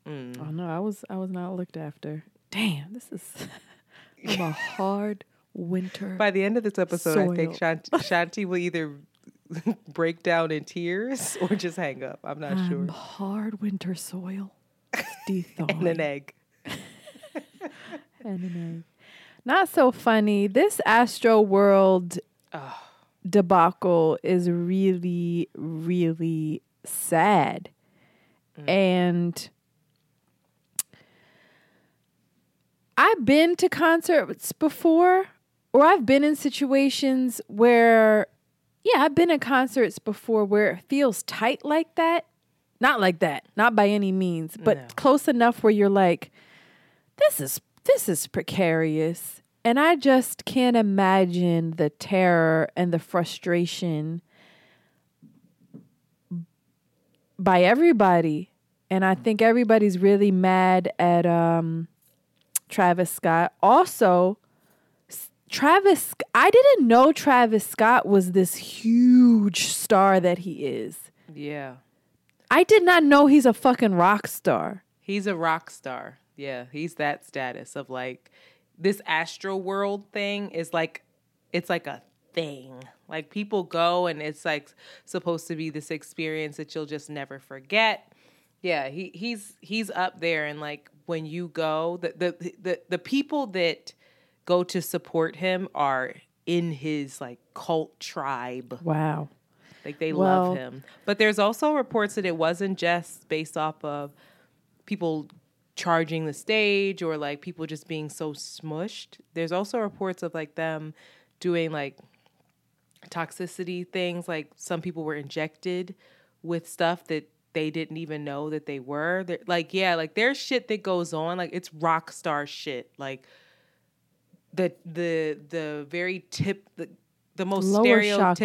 Mm. Oh no, I was I was not looked after. Damn, this is [LAUGHS] I'm a hard winter. By the end of this episode, I think Shanti, [LAUGHS] Shanti will either [LAUGHS] break down in tears or just hang up. I'm not I'm sure. hard winter soil. And an egg. and an egg. Not so funny. This Astroworld debacle is really, really sad. Mm. And I've been to concerts before, or I've been in situations where, yeah, I've been in concerts before where it feels tight like that. Not like that, not by any means, but No. close enough where you're like, this is this is precarious. And I just can't imagine the terror and the frustration by everybody. And I think everybody's really mad at um, Travis Scott. Also, Travis, I didn't know Travis Scott was this huge star that he is. Yeah. I did not know he's a fucking rock star. He's a rock star. Yeah, he's that status of like this Astroworld thing is like it's like a thing. Like people go and it's like supposed to be this experience that you'll just never forget. Yeah, he he's he's up there and like when you go, the the the, the people that go to support him are in his like cult tribe. Wow. Like they Well- love him. But there's also reports that it wasn't just based off of people charging the stage or like people just being so smushed. There's also reports of like them doing like toxicity things like some people were injected with stuff that they didn't even know that they were. They're, like yeah, like there's shit that goes on like it's rock star shit. Like the the the very tip the the most Lower chakra.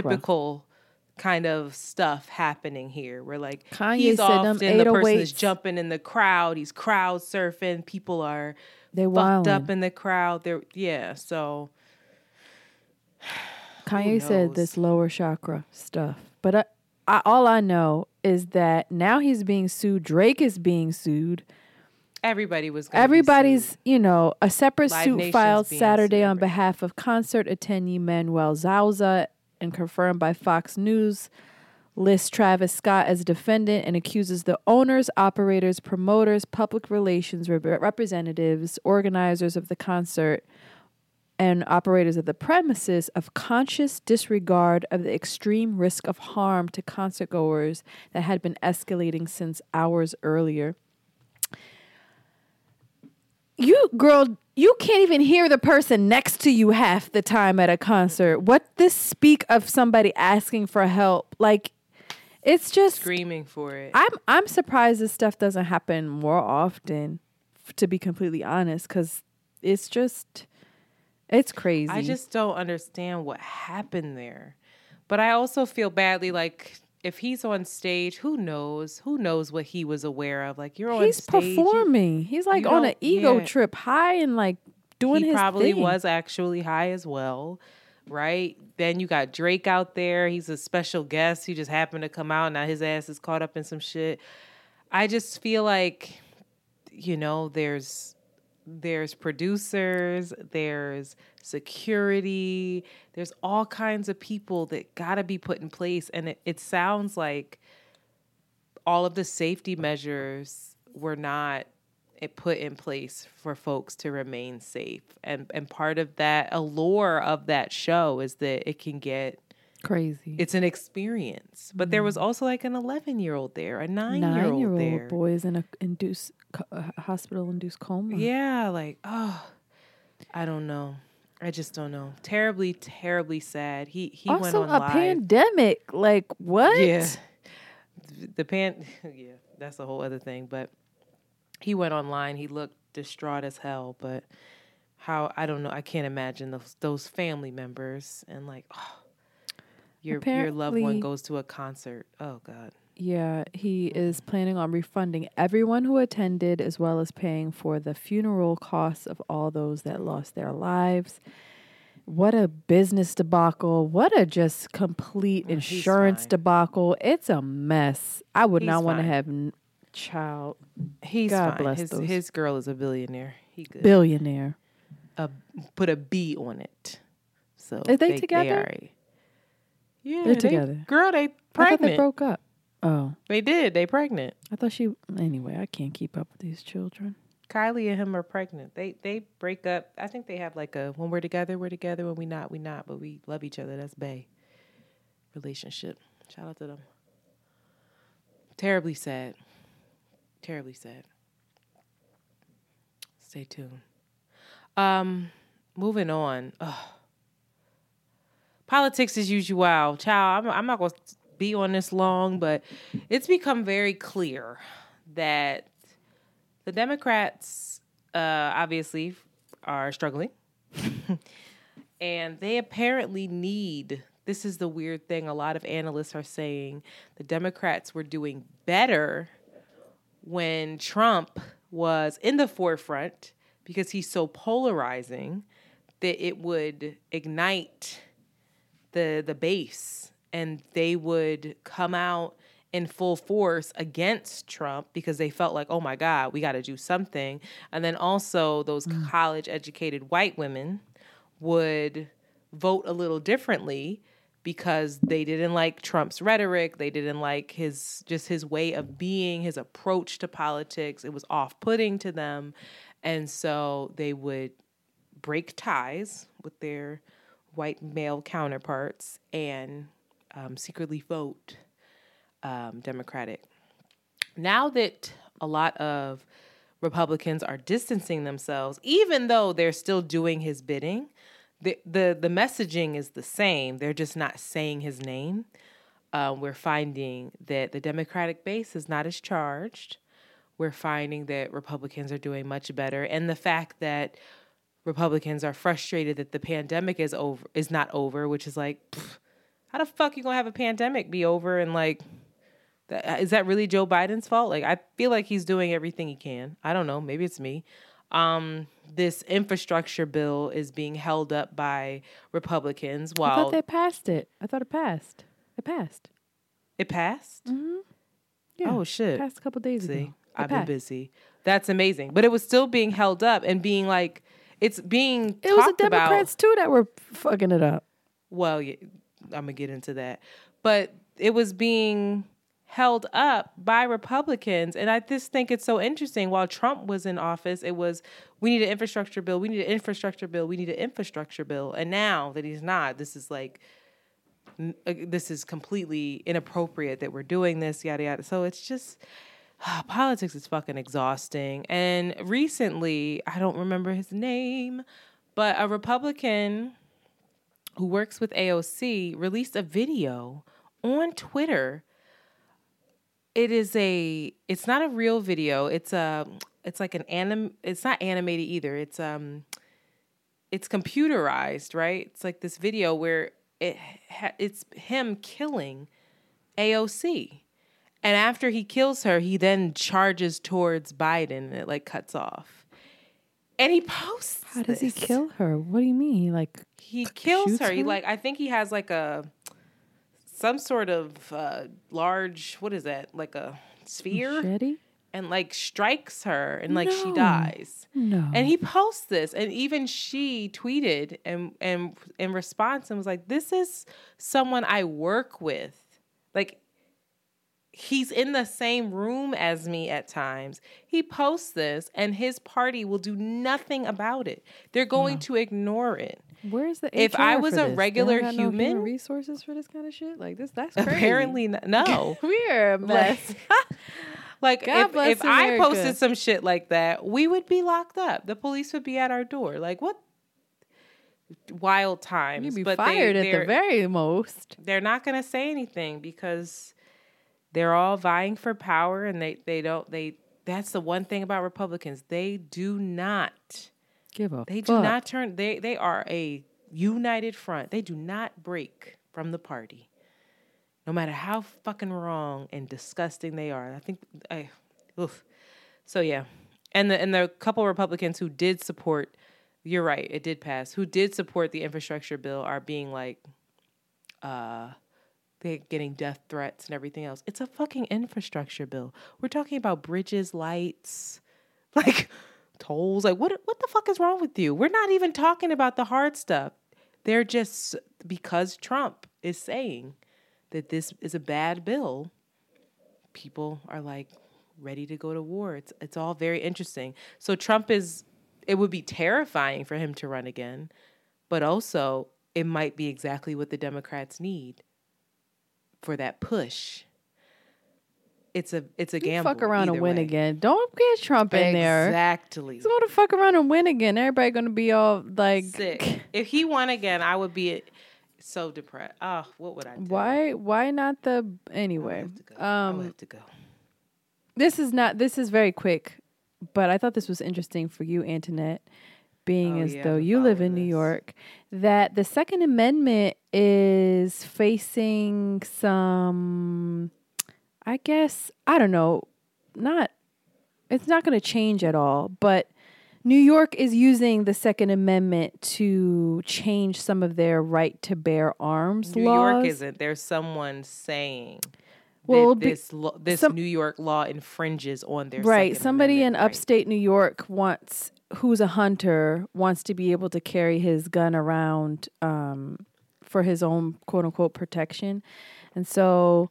Kind of stuff happening here. Where like Kanye he's said them often the person is oh jumping in the crowd. He's crowd surfing. People are They fucked wildin'. up in the crowd. They're yeah. So [SIGHS] Kanye said this lower chakra stuff. But I, I, all I know is that now he's being sued. Drake is being sued. everybody was Everybody's, you know, a separate Live suit Nation's filed Saturday sued, on behalf of concert attendee Manuel Souza and confirmed by Fox News. Lists Travis Scott as defendant and accuses the owners, operators, promoters, public relations rep- representatives, organizers of the concert, and operators of the premises of conscious disregard of the extreme risk of harm to concertgoers that had been escalating since hours earlier. You girl, you can't even hear the person next to you half the time at a concert. What this speak of somebody asking for help? Like it's just screaming for it. I'm I'm surprised this stuff doesn't happen more often, to be completely honest, because it's just it's crazy. I just don't understand what happened there. But I also feel badly like if he's on stage, who knows? Who knows what he was aware of? Like you're on he's stage. you- performing. he's like on an ego yeah. trip, high and like doing he probably thing. was actually high as well, right? Then you got Drake out there. He's a special guest. He just happened to come out. Now his ass is caught up in some shit. I just feel like, you know, there's there's producers, there's security, there's all kinds of people that gotta be put in place. And it, it sounds like all of the safety measures were not it put in place for folks to remain safe. And and part of that allure of that show is that it can get Crazy. It's an experience. But there was also like an 11 year old there, a nine, year Nine year old old there. boy is in a induced uh, hospital induced coma. Yeah, like, oh, I don't know. I just don't know. Terribly, terribly sad. He he went Also, on a live. pandemic. Like what? Yeah. The pan [LAUGHS] yeah, that's a whole other thing. But he went online. He looked distraught as hell. But how I don't know. I can't imagine those those family members and like oh, [SIGHS] your your loved one goes to a concert. Oh God. Yeah, he is planning on refunding everyone who attended as well as paying for the funeral costs of all those that lost their lives. What a business debacle. What a just complete Oh, insurance debacle. It's a mess. I would He's not want to have n- child He's God fine. bless his those. his girl is a billionaire. He good. billionaire. a put a B on it. So Are they together? alright. Yeah, They're they- together. Girl, they I thought pregnant. they they, broke up. Oh, they did. They pregnant. I thought she. Anyway, I can't keep up with these children. Kylie and him are pregnant. They they break up. I think they have like a when we're together, we're together. When we not, we not. But we love each other. That's Bay relationship. Shout out to them. Terribly sad. Terribly sad. Stay tuned. Um, moving on. Ugh. Politics as usual. Child, I'm, I'm not going to be on this long, but it's become very clear that the Democrats uh, obviously are struggling. [LAUGHS] and they apparently need this is the weird thing a lot of analysts are saying the Democrats were doing better when Trump was in the forefront because he's so polarizing that it would ignite the the base and they would come out in full force against Trump because they felt like, oh my God, we got to do something. And then also, those mm. college educated white women would vote a little differently because they didn't like Trump's rhetoric, they didn't like his just his way of being, his approach to politics. It was off-putting to them. And so they would break ties with their white male counterparts and um, secretly vote um, Democratic. Now that a lot of Republicans are distancing themselves, even though they're still doing his bidding, the the, the messaging is the same. They're just not saying his name. Uh, we're finding that the Democratic base is not as charged. We're finding that Republicans are doing much better, and the fact that Republicans are frustrated that the pandemic is over is not over, which is like, how the fuck you gonna have a pandemic be over and like, that, is that really Joe Biden's fault? Like, I feel like he's doing everything he can. I don't know, maybe it's me. Um, this infrastructure bill is being held up by Republicans while I thought they passed it. I thought it passed. It passed. it passed. Yeah. Oh shit! Passed a couple days See, ago. It I've been busy. That's amazing, but it was still being held up and being like, it's being It was the talked about. Democrats too that were fucking it up. well, yeah, I'm gonna get into that, but it was being held up by Republicans, and I just think it's so interesting. While Trump was in office, it was we need an infrastructure bill, we need an infrastructure bill, we need an infrastructure bill, and now that he's not, this is like. uh, This is completely inappropriate that we're doing this, yada yada. So it's just politics is fucking exhausting. And recently, I don't remember his name, but a Republican who works with AOC released a video on Twitter. It is a it's not a real video. It's a it's like an anim it's not animated either. It's um it's computerized, right? It's like this video where it it's him killing AOC. And after he kills her, he then charges towards Biden and it like cuts off. And he posts How does he kill her? What do you mean? He like he kills shoots her. He like I think he has like a some sort of uh, large what is that like a sphere machete? and like strikes her and like she dies. No. And he posts this, and even she tweeted and and in response and was like, "This is someone I work with, like." He's in the same room as me at times. He posts this, and his party will do nothing about it. They're going to ignore it. Where's the If I was a this? They regular got no human- resources for this kind of shit like this. That's crazy. Apparently, n- no. [LAUGHS] we're a mess. [LAUGHS] Like God if, if I posted some shit like that, we would be locked up. The police would be at our door. Like what? Wild times. You'd be but they- fired at the very most. They're not going to say anything because they're all vying for power, and they they don't they. That's the one thing about Republicans. They do not. Give up. They do fuck. not turn. They they are a united front. They do not break from the party, no matter how fucking wrong and disgusting they are. I think I, oof. so yeah, and the and the couple Republicans who did support, you're right, it did pass. Who did support the infrastructure bill are being like, uh, they're getting death threats and everything else. It's a fucking infrastructure bill. We're talking about bridges, lights, [LAUGHS] like tolls. Like what what the fuck is wrong with you? We're not even talking about the hard stuff. They're just because Trump is saying that this is a bad bill, people are like ready to go to war. It's it's all very interesting. So Trump is it would be terrifying for him to run again, but also it might be exactly what the Democrats need for that push. It's a it's a You gamble. fuck around and win way. again. Don't get Trump in there. Exactly. He's going to fuck around and win again. Everybody going to be all like, Sick. [LAUGHS] if he won again, I would be so depressed. Oh, what would I do? why? Why not the anyway? I Um, have to go. this is not. This is very quick, but I thought this was interesting for you, Antoinette, being Oh, as yeah, though you live in New. York, that the Second Amendment is facing some. I guess I don't know. Not. It's not going to change at all, but. New York is using the Second Amendment to change some of their right to bear arms New laws. York isn't. There's someone saying Well, that this lo- this some- New York law infringes on their right somebody in right. upstate new york wants who's a hunter wants to be able to carry his gun around um, for his own quote unquote protection. And so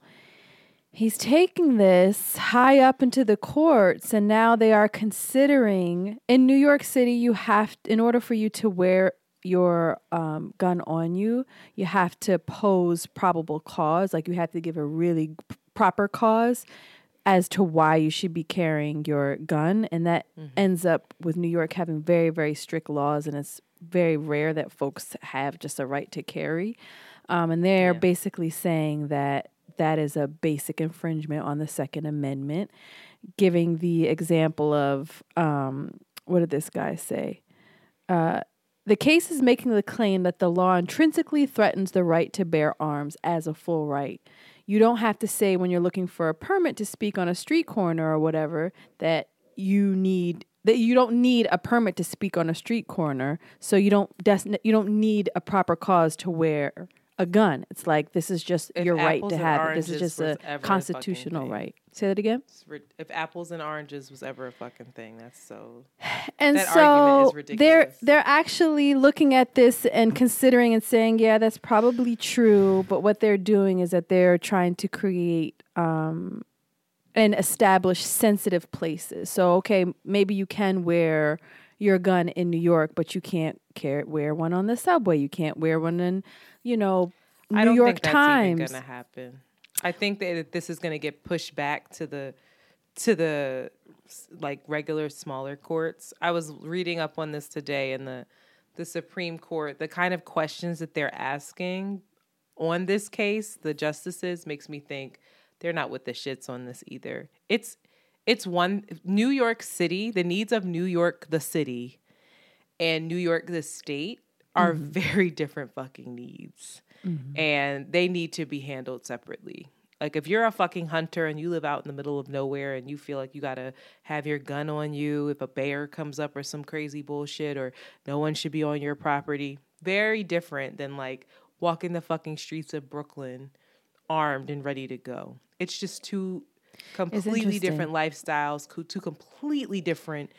he's taking this high up into the courts and now they are considering in new york city you have in order for you to wear your um, gun on you you have to pose probable cause. Like you have to give a really proper cause as to why you should be carrying your gun and that ends up with new york having very very strict laws and it's very rare that folks have just a right to carry. Um, and they're basically saying that that is a basic infringement on the second amendment giving the example of um, what did this guy say? Uh, the case is making the claim that the law intrinsically threatens the right to bear arms as a full right. You don't have to say when you're looking for a permit to speak on a street corner or whatever that you need that you don't need a permit to speak on a street corner, so you don't des- you don't need a proper cause to wear a gun. It's like this is just If your right to have it. This is just a ever a constitutional right. Say that again. If apples and oranges was ever a fucking thing, that's so. [SIGHS] And That so they're they're actually looking at this and considering and saying, yeah, that's probably true. But what they're doing is that they're trying to create um, and establish sensitive places. So okay, maybe you can wear your gun in New York, but you can't care wear one on the subway. You can't wear one in, you know, New I don't York think that's Times. even gonna happen. I think that this is gonna get pushed back to the to the like regular smaller courts. I was reading up on this today in the the Supreme Court. The kind of questions that they're asking on this case, the justices makes me think they're not with the shits on this either. It's it's one New York City, the needs of New York the city and New York the state are mm-hmm. very different fucking needs. Mm-hmm. And they need to be handled separately. Like if you're a fucking hunter and you live out in the middle of nowhere and you feel like you got to have your gun on you if a bear comes up or some crazy bullshit or no one should be on your property, very different than like walking the fucking streets of Brooklyn armed and ready to go. It's just two completely different lifestyles, two completely different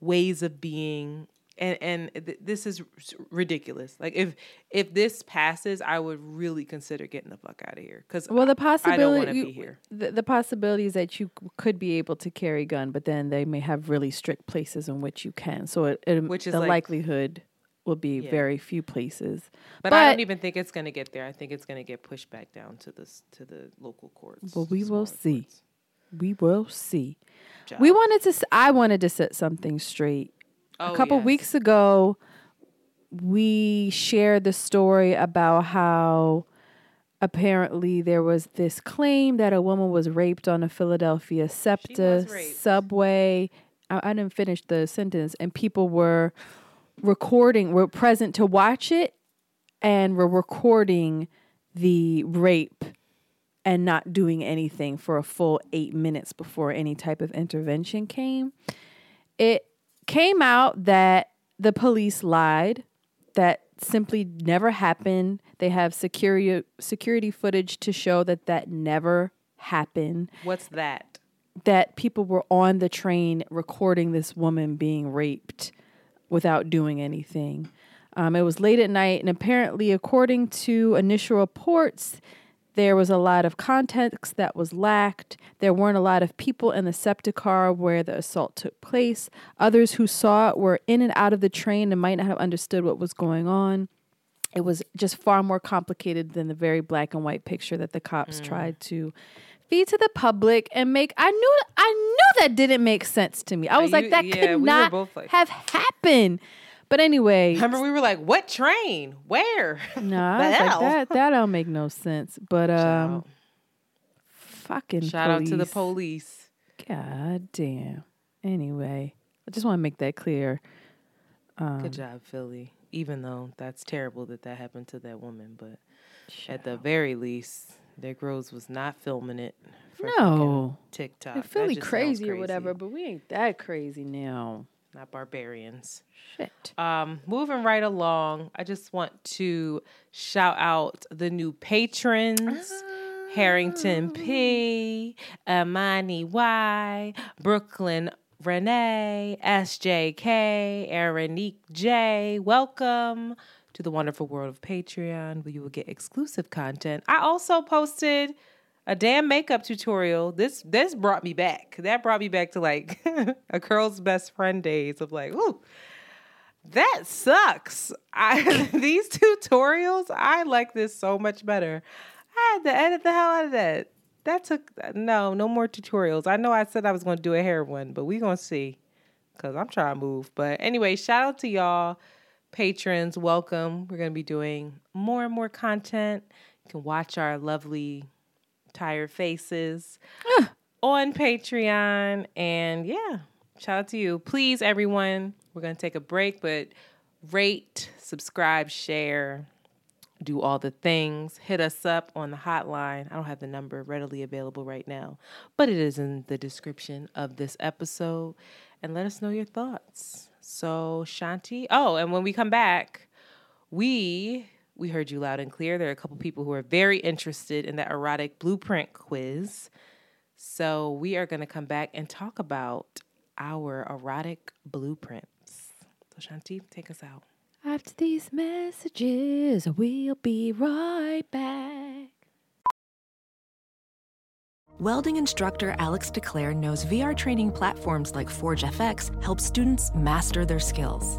ways of being. And and th- this is ridiculous. Like if if this passes, I would really consider getting the fuck out of here because Well, the possibility I don't want possibility to you- be here. The, the possibility is that you could be able to carry a gun, but then they may have really strict places in which you can. So it, it Which is the like- likelihood will be Yeah. very few places. But, I don't even think it's going to get there. I think it's going to get pushed back down to the to the local courts. Well, we will see. courts. We will see. Job. We wanted to. I wanted to set something straight. Oh, a couple yes. weeks ago, we shared the story about how apparently there was this claim that a woman was raped on a Philadelphia SEPTA subway. I, I didn't finish the sentence, and people were recording, were present to watch it, and were recording the rape and not doing anything for a full eight minutes before any type of intervention came. It came out that the police lied, that simply never happened. They have security security footage to show that that never happened. What's that? That people were on the train recording this woman being raped without doing anything. Um, it was late at night, and apparently, according to initial reports, there was a lot of context that was lacked. There weren't a lot of people in the SEPTA car where the assault took place. Others who saw it were in and out of the train and might not have understood what was going on. It was just far more complicated than the very black and white picture that the cops mm. tried to feed to the public and make. I knew, I knew that didn't make sense to me. I was you- like, that yeah, could we not like- have happened. But anyway, Remember, we were like, "What train? Where?" no, I was [LAUGHS] like that. That don't make no sense. But um, Shout, fucking shout out to the police. police. God damn. Anyway, I just want to make that clear. Um, Good job, Philly. Even though that's terrible that that happened to that woman, but at the very least, Dick Rose was not filming it. For fucking No. TikTok. That Philly just sounds crazy, or whatever, but we ain't that crazy now. Not barbarians. Shit. Um, moving right along, I just want to shout out the new patrons. Harrington P, Amani Y, Brooklyn Renee, SJK, Erinique J. Welcome to the wonderful world of Patreon where you will get exclusive content. I also posted a damn makeup tutorial. This this brought me back. That brought me back to like [LAUGHS] a girl's best friend days of like, ooh, that sucks. [LAUGHS] I these tutorials, I like this so much better. I had to edit the hell out of that. That took no, no more tutorials. I know I said I was to do a hair one, but we gonna see because I'm trying to move. But anyway, shout out to y'all patrons. Welcome. We're gonna be doing more and more content. You can watch our lovely tired faces on Patreon. And yeah, shout out to you. Please, everyone, we're going to take a break, but rate, subscribe, share, do all the things. Hit us up on the hotline. I don't have the number readily available right now, but it is in the description of this episode. And let us know your thoughts. So, Shanti. Oh, and when we come back, we we heard you loud and clear. There are a couple people who are very interested in that erotic blueprint quiz. So we are going to come back and talk about our erotic blueprints. So Shanti, take us out. After these messages, we'll be right back. Welding instructor Alex DeClaire knows VR training platforms like Forge FX help students master their skills.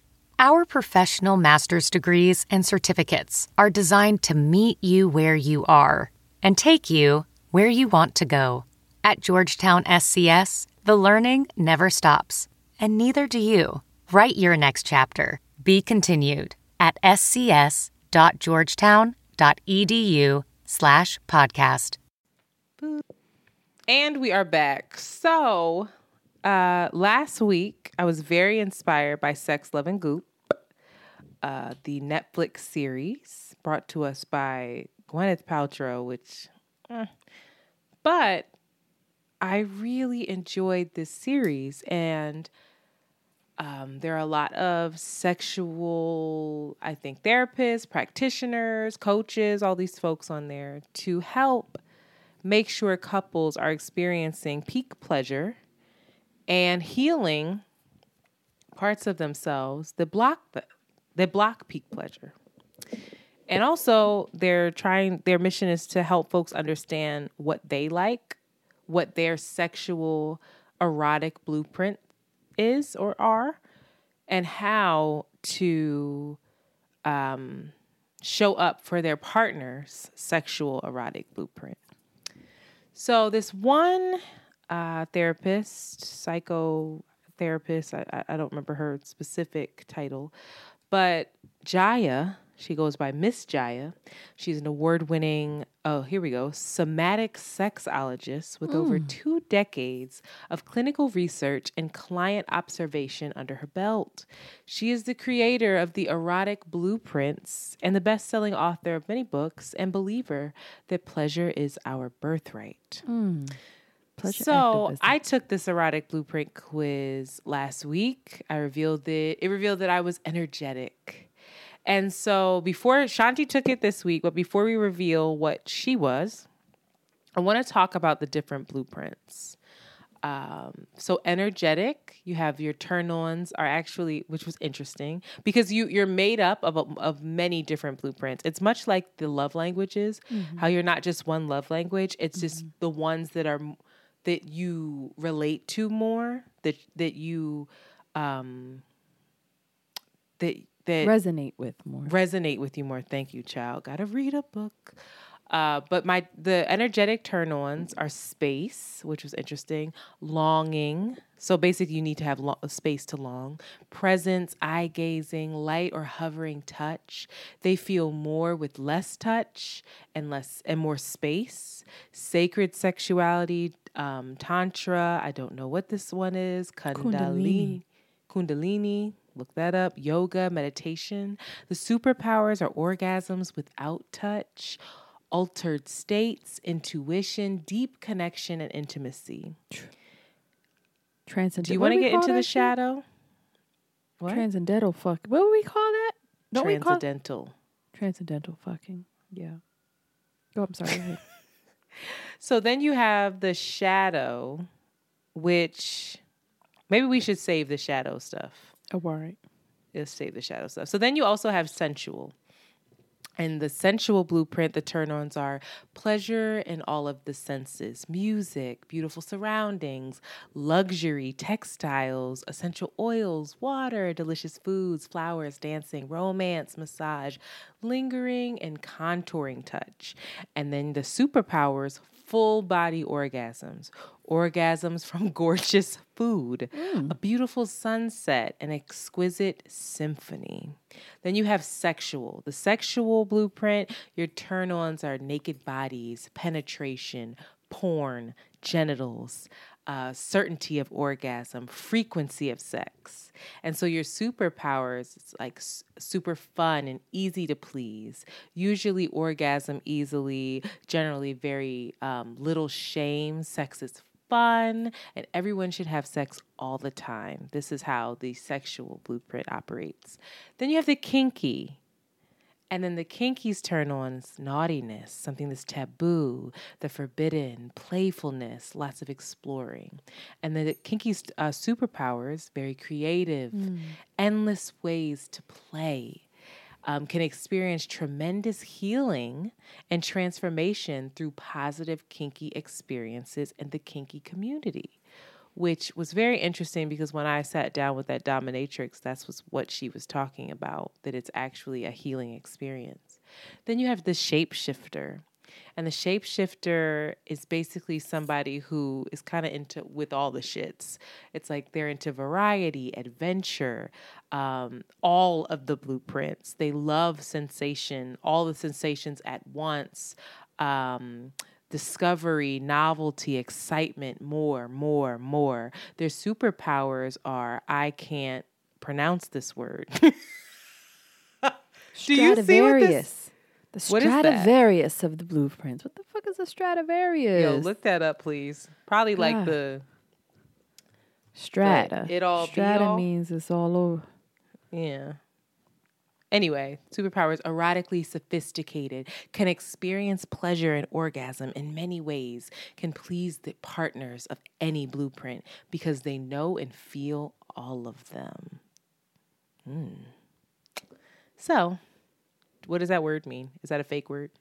Our professional master's degrees and certificates are designed to meet you where you are and take you where you want to go. At Georgetown SCS, the learning never stops, and neither do you. Write your next chapter. Be continued at scs.georgetown.edu slash podcast. And we are back. So, uh, last week I was very inspired by Sex, Love, and Goop, uh, the Netflix series brought to us by Gwyneth Paltrow, which, eh. but I really enjoyed this series and. Um, there are a lot of sexual, I think, therapists, practitioners, coaches, all these folks on there to help make sure couples are experiencing peak pleasure and healing parts of themselves that block the, that block peak pleasure. And also they're trying their mission is to help folks understand what they like, what their sexual erotic blueprint is or are, and how to um, show up for their partner's sexual erotic blueprint. So, this one uh, therapist, psychotherapist, I, I don't remember her specific title, but Jaiya she goes by Miss Jaiya. She's an award winning, oh, here we go, somatic sexologist with mm. over hmm. two decades of clinical research and client observation under her belt. She is the creator of the erotic blueprints and the best selling author of many books and believer that pleasure is our birthright. Mm. So activism. I took this erotic blueprint quiz last week. I revealed it. It revealed that I was energetic. And so before Shanti took it this week, but before we reveal what she was, I want to talk about the different blueprints. Um, so energetic, you have your turn-ons are actually, which was interesting because you you're made up of a, of many different blueprints. It's much like the love languages, mm-hmm. how you're not just one love language. It's mm-hmm. just the ones that are that you relate to more that that you um that that resonate with more. Resonate with you more. Thank you, child. Got to read a book. Uh, but my the energetic turn-ons are space, which was interesting. Longing, so basically you need to have lo- space to long. Presence, eye gazing, light or hovering touch. They feel more with less touch and less and more space. Sacred sexuality, um, tantra. I don't know what this one is. Kundalini. Kundalini. Look that up. Yoga, meditation. The superpowers are orgasms without touch, altered states, intuition, deep connection, and intimacy. Transcendental. Do you want to get into the shadow? What? Transcendental fuck. What would we call that? Don't Transcendental. Call... Transcendental fucking. Yeah. Oh, I'm sorry. So then you have the shadow, which maybe we should save the shadow stuff. Oh, all right. Let's save the shadow stuff. So then you also have sensual. And the sensual blueprint, the turn ons are pleasure in all of the senses music, beautiful surroundings, luxury, textiles, essential oils, water, delicious foods, flowers, dancing, romance, massage, lingering, and contouring touch. And then the superpowers, full body orgasms, orgasms from [LAUGHS] gorgeous food, mm. a beautiful sunset, an exquisite symphony. Then you have sexual. The sexual blueprint, your turn ons are naked bodies, penetration, porn, genitals, uh, certainty of orgasm, frequency of sex. And so your superpowers, it's like s- super fun and easy to please, usually orgasm easily, generally very um, little shame. Sex is fun and everyone should have sex all the time. This is how the sexual blueprint operates. Then you have the kinky. And then the kinkies turn on naughtiness, something that's taboo, the forbidden, playfulness, lots of exploring. And then the kinkies uh, superpowers, very creative, mm. endless ways to play. Um, can experience tremendous healing and transformation through positive kinky experiences in the kinky community which was very interesting because when I sat down with that dominatrix, that's was what she was talking about, that it's actually a healing experience. Then you have the shapeshifter. And the shapeshifter is basically somebody who is kind of into with all the shits. It's like they're into variety, adventure, um, all of the blueprints. They love sensation, all the sensations at once. Um, discovery, novelty, excitement, more, more, more. Their superpowers are I can't pronounce this word. [LAUGHS] Do you see what this? The Stradivarius of the blueprints. What the fuck is a Stradivarius? Yo, look that up, please. Probably God. like the strata. It all strata means it's all over. Yeah. Anyway, superpowers erotically sophisticated, can experience pleasure and orgasm in many ways, can please the partners of any blueprint because they know and feel all of them. Hmm. So, what does that word mean? Is that a fake word?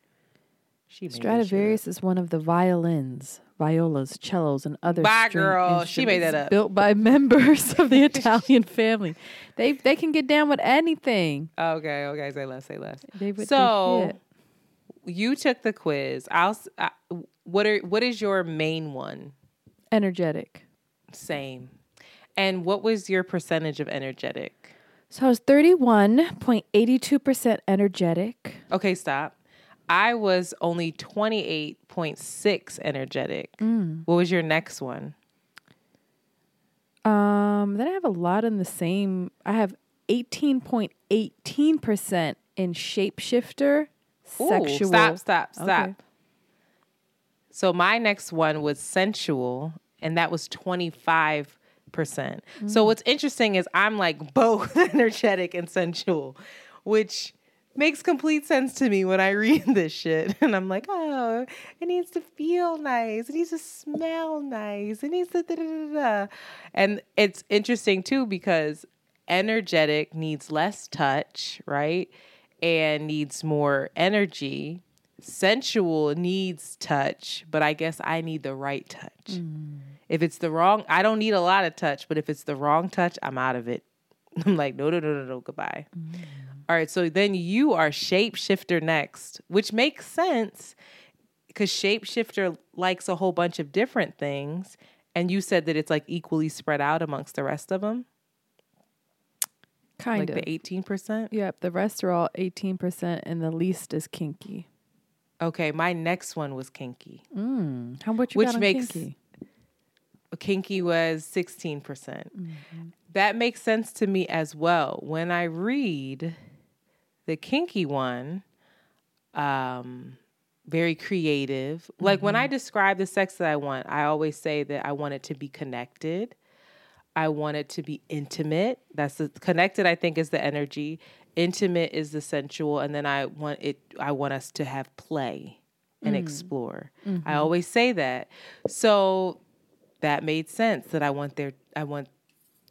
She Stradivarius is one of the violins, violas, cellos, and other. Bye, girl. She made that up. Built by [LAUGHS] members of the [LAUGHS] Italian family. They they can get down with anything. Okay, okay. Say less. Say less. They so you took the quiz. I'll. I, what are what is your main one? Energetic. Same. And what was your percentage of energetic? So I was thirty one point eighty two percent energetic. Okay, stop. I was only 28.6 energetic. Mm. What was your next one? Um, then I have a lot in the same. I have 18.18% in shapeshifter, Ooh, sexual. Stop, stop, stop. Okay. So my next one was sensual, and that was 25%. Mm. So what's interesting is I'm like both [LAUGHS] energetic and sensual, which makes complete sense to me when I [LAUGHS] read this shit. And I'm like, oh, it needs to feel nice. It needs to smell nice. It needs to da da da da. And it's interesting too because energetic needs less touch, right? And needs more energy. Sensual needs touch, but I guess I need the right touch. Mm. If it's the wrong, I don't need a lot of touch, but if it's the wrong touch, I'm out of it. [LAUGHS] I'm like, no, no, no, no, no, goodbye. Mm. All right, so then you are shapeshifter next, which makes sense because shapeshifter likes a whole bunch of different things. And you said that it's like equally spread out amongst the rest of them. Kind like of. the 18%? Yep, the rest are all 18%, and the least is kinky. Okay, my next one was kinky. Mm, how much you which makes, kinky? Kinky was 16%. percent mm hmm That makes sense to me as well. When I read the kinky one, um, very creative. Mm-hmm. Like when I mm-hmm. describe the sex that I want, I always say that I want it to be connected. I want it to be intimate. That's the connected. I think is the energy. Intimate is the sensual, and then I want it. I want us to have play and mm. explore. Mm-hmm. I always say that. So that made sense. That I want there. I want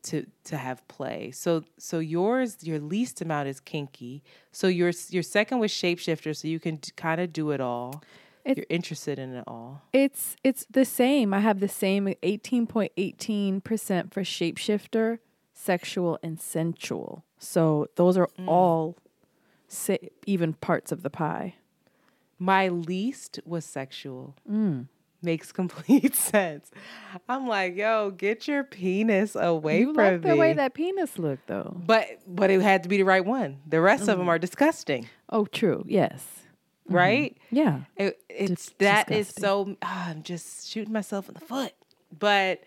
to to have play. So so yours your least amount is kinky. So your your second was shapeshifter so you can kind of do it all. It's, You're interested in it all. It's it's the same. I have the same 18.18% for shapeshifter, sexual and sensual. So those are mm. all even parts of the pie. My least was sexual. Mm makes complete [LAUGHS] sense. I'm like, yo, get your penis away you from like me. the way that penis looked, though. But but it had to be the right one. The rest mm. of them are disgusting. Oh, true. Yes. Mm-hmm. Right. Yeah. It, it's that is so. Oh, I'm just shooting myself in the foot. But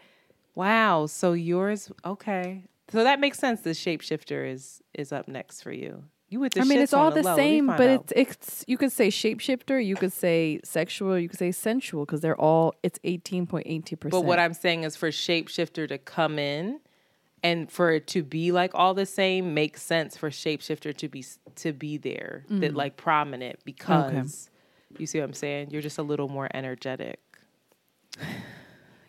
wow. So yours, okay. So that makes sense. The shapeshifter is is up next for you. You with the I mean, it's all the, the same, but it's it's you could say shapeshifter, you could say sexual, you could say sensual because they're all it's eighteen point eighty percent. But what I'm saying is for shapeshifter to come in and for it to be like all the same makes sense for shapeshifter to be to be there mm. that like prominent because okay. you see what I'm saying. You're just a little more energetic. [SIGHS]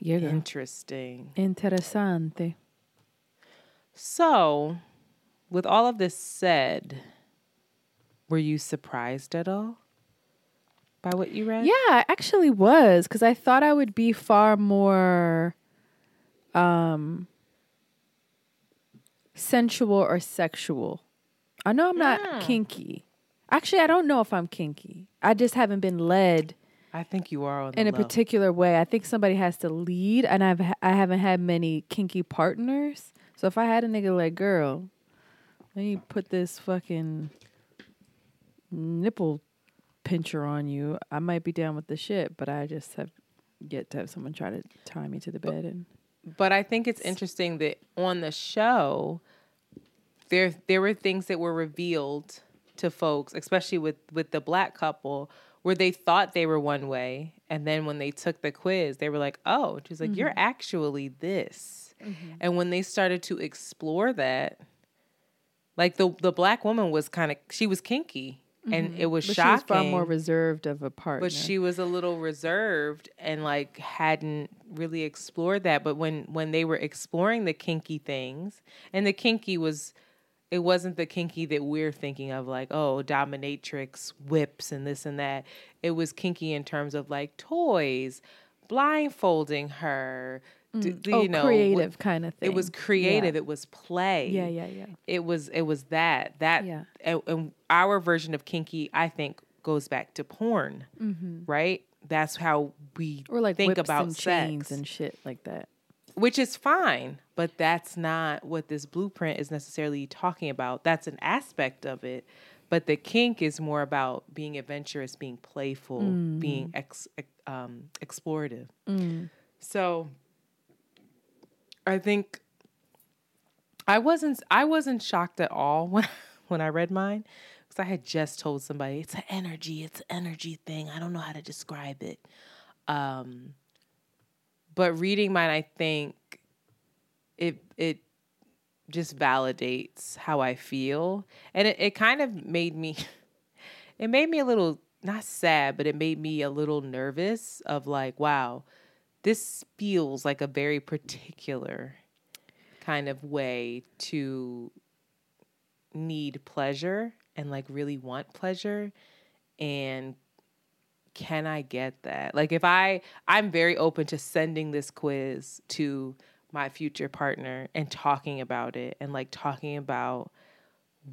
Yeah, interesting. Interessante. So, with all of this said were you surprised at all by what you read? Yeah, I actually was because I thought I would be far more um sensual or sexual. I know I'm not yeah. kinky. Actually, I don't know if I'm kinky. I just haven't been led. I think you are in a low. particular way. I think somebody has to lead, and I've I haven't had many kinky partners. So if I had a nigga like girl, let me put this fucking nipple pincher on you, I might be down with the shit, but I just have yet to have someone try to tie me to the bed and but I think it's interesting that on the show there there were things that were revealed to folks, especially with with the black couple, where they thought they were one way, and then when they took the quiz, they were like, "Oh," she's like, mm-hmm. "You're actually this." Mm-hmm. And when they started to explore that, Like the the black woman was kind of she was kinky and it was Mm-hmm. But shocking. she was far more reserved of a partner. but she was a little reserved and like hadn't really explored that. But when when they were exploring the kinky things, and the kinky was it wasn't the kinky that we're thinking of like oh dominatrix whips and this and that it was kinky in terms of like toys blindfolding her d- oh, you know creative kind of thing. it was creative it was play Yeah, yeah, yeah. it was it was that that Yeah. and, and our version of kinky i think goes back to porn right that's how we Mm-hmm. Or like think about and sex chains and shit like that. which is fine but that's not what this blueprint is necessarily talking about that's an aspect of it but the kink is more about being adventurous being playful being ex, um, explorative so i think i wasn't i wasn't shocked at all [LAUGHS] when when i read mine because i had just told somebody it's an energy it's an energy thing. I don't know how to describe it. Um but reading mine i think it it just validates how i feel. And it, it kind of made me [LAUGHS] it made me a little not sad but it made me a little nervous of like wow this feels like a very particular kind of way to need pleasure and like really want pleasure and can I get that? Like if I I'm very open to sending this quiz to my future partner and talking about it and like talking about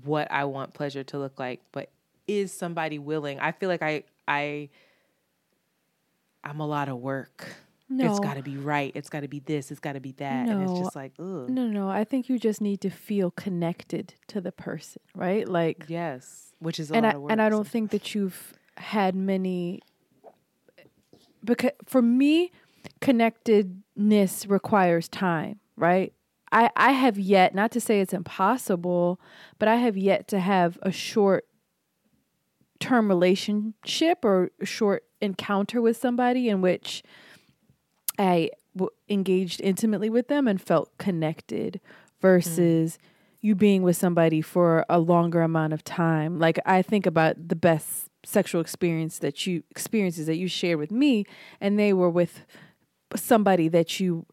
what I want pleasure to look like, but is somebody willing? I feel like I I I'm a lot of work. It's No. got to be right. It's got to be this. It's got to be that. And it's just like, ugh. No, no, I think you just need to feel connected to the person, right? Like Yes, which is a and lot I of work. and I don't so- think that you've had many because for me connectedness requires time, right? I I have yet not to say it's impossible, but I have yet to have a short term relationship or a short encounter with somebody in which I w- engaged intimately with them and felt connected versus you being with somebody for a longer amount of time. Like I think about the best sexual experience that you experiences that you shared with me and they were with somebody that you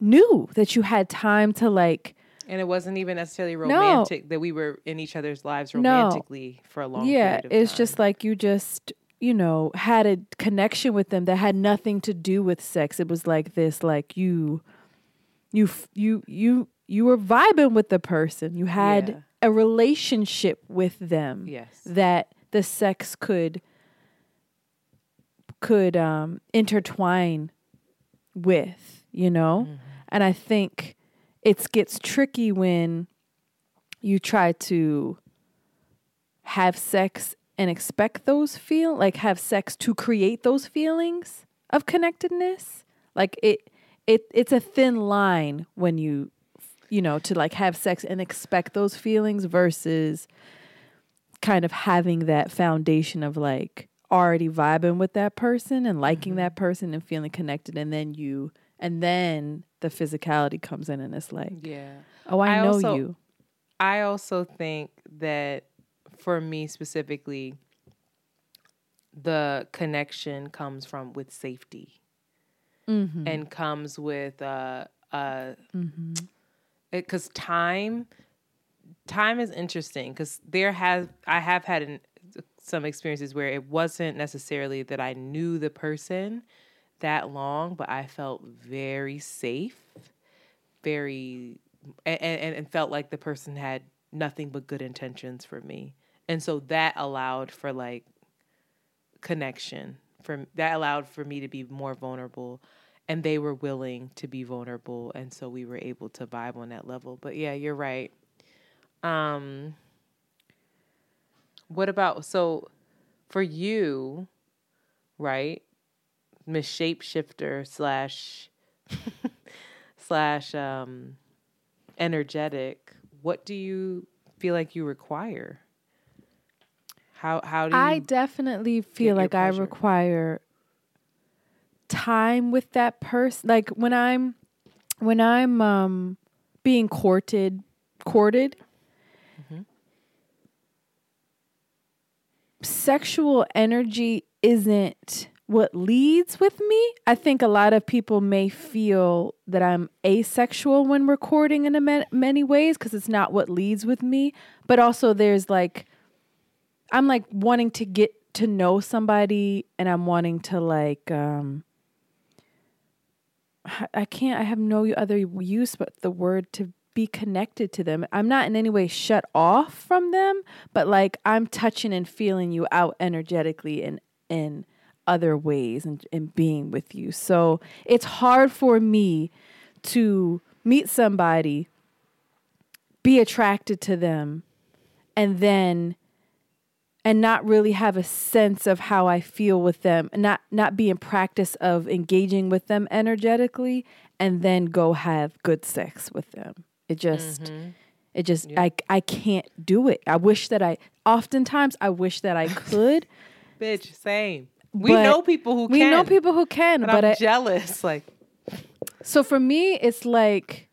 knew that you had time to like And it wasn't even necessarily romantic that we were in each other's lives No. romantically for a long yeah period of it's time. just like you just you know had a connection with them that had nothing to do with sex it was like this like you you you you you were vibing with the person you had Yeah. a relationship with them Yes. that the sex could could um intertwine with you know Mm-hmm. and i think it gets tricky when you try to have sex and expect those feel like have sex to create those feelings of connectedness? Like it it it's a thin line when you you know to like have sex and expect those feelings versus kind of having that foundation of like already vibing with that person and liking mm-hmm. that person and feeling connected and then you and then the physicality comes in and it's like yeah. oh i, I know also- you. I also think that for me specifically, the connection comes from with safety Mm-hmm. and comes with uh uh because time time is interesting because there has I have had an, some experiences where it wasn't necessarily that I knew the person that long, but I felt very safe, very and, and, and felt like the person had nothing but good intentions for me. And so that allowed for like connection. For that allowed for me to be more vulnerable and they were willing to be vulnerable and so we were able to vibe on that level. But yeah, you're right. Um what about so for you, right? Miss Shapeshifter slash [LAUGHS] slash um energetic, what do you feel like you require? How how do you I definitely feel like I require time with that person. Like when I'm when I'm um being courted courted, sexual energy isn't what leads with me. I think a lot of people may feel that I'm asexual when recording in a ma- many ways because it's not what leads with me. But also, there's like, I'm like wanting to get to know somebody and I'm wanting to like, um, I- can't, I have no other use but the word to be connected to them. I'm not in any way shut off from them, but like I'm touching and feeling you out energetically and in other ways and, and being with you. So it's hard for me to meet somebody, be attracted to them, and then and not really have a sense of how I feel with them, not not be in practice of engaging with them energetically, and then go have good sex with them. It just, mm-hmm. it just, I I can't do it. I wish that I. Oftentimes, I wish that I could. [LAUGHS] Bitch, same. We know people who can we can. know people who can, but, but I'm I, jealous. Like, so for me, it's like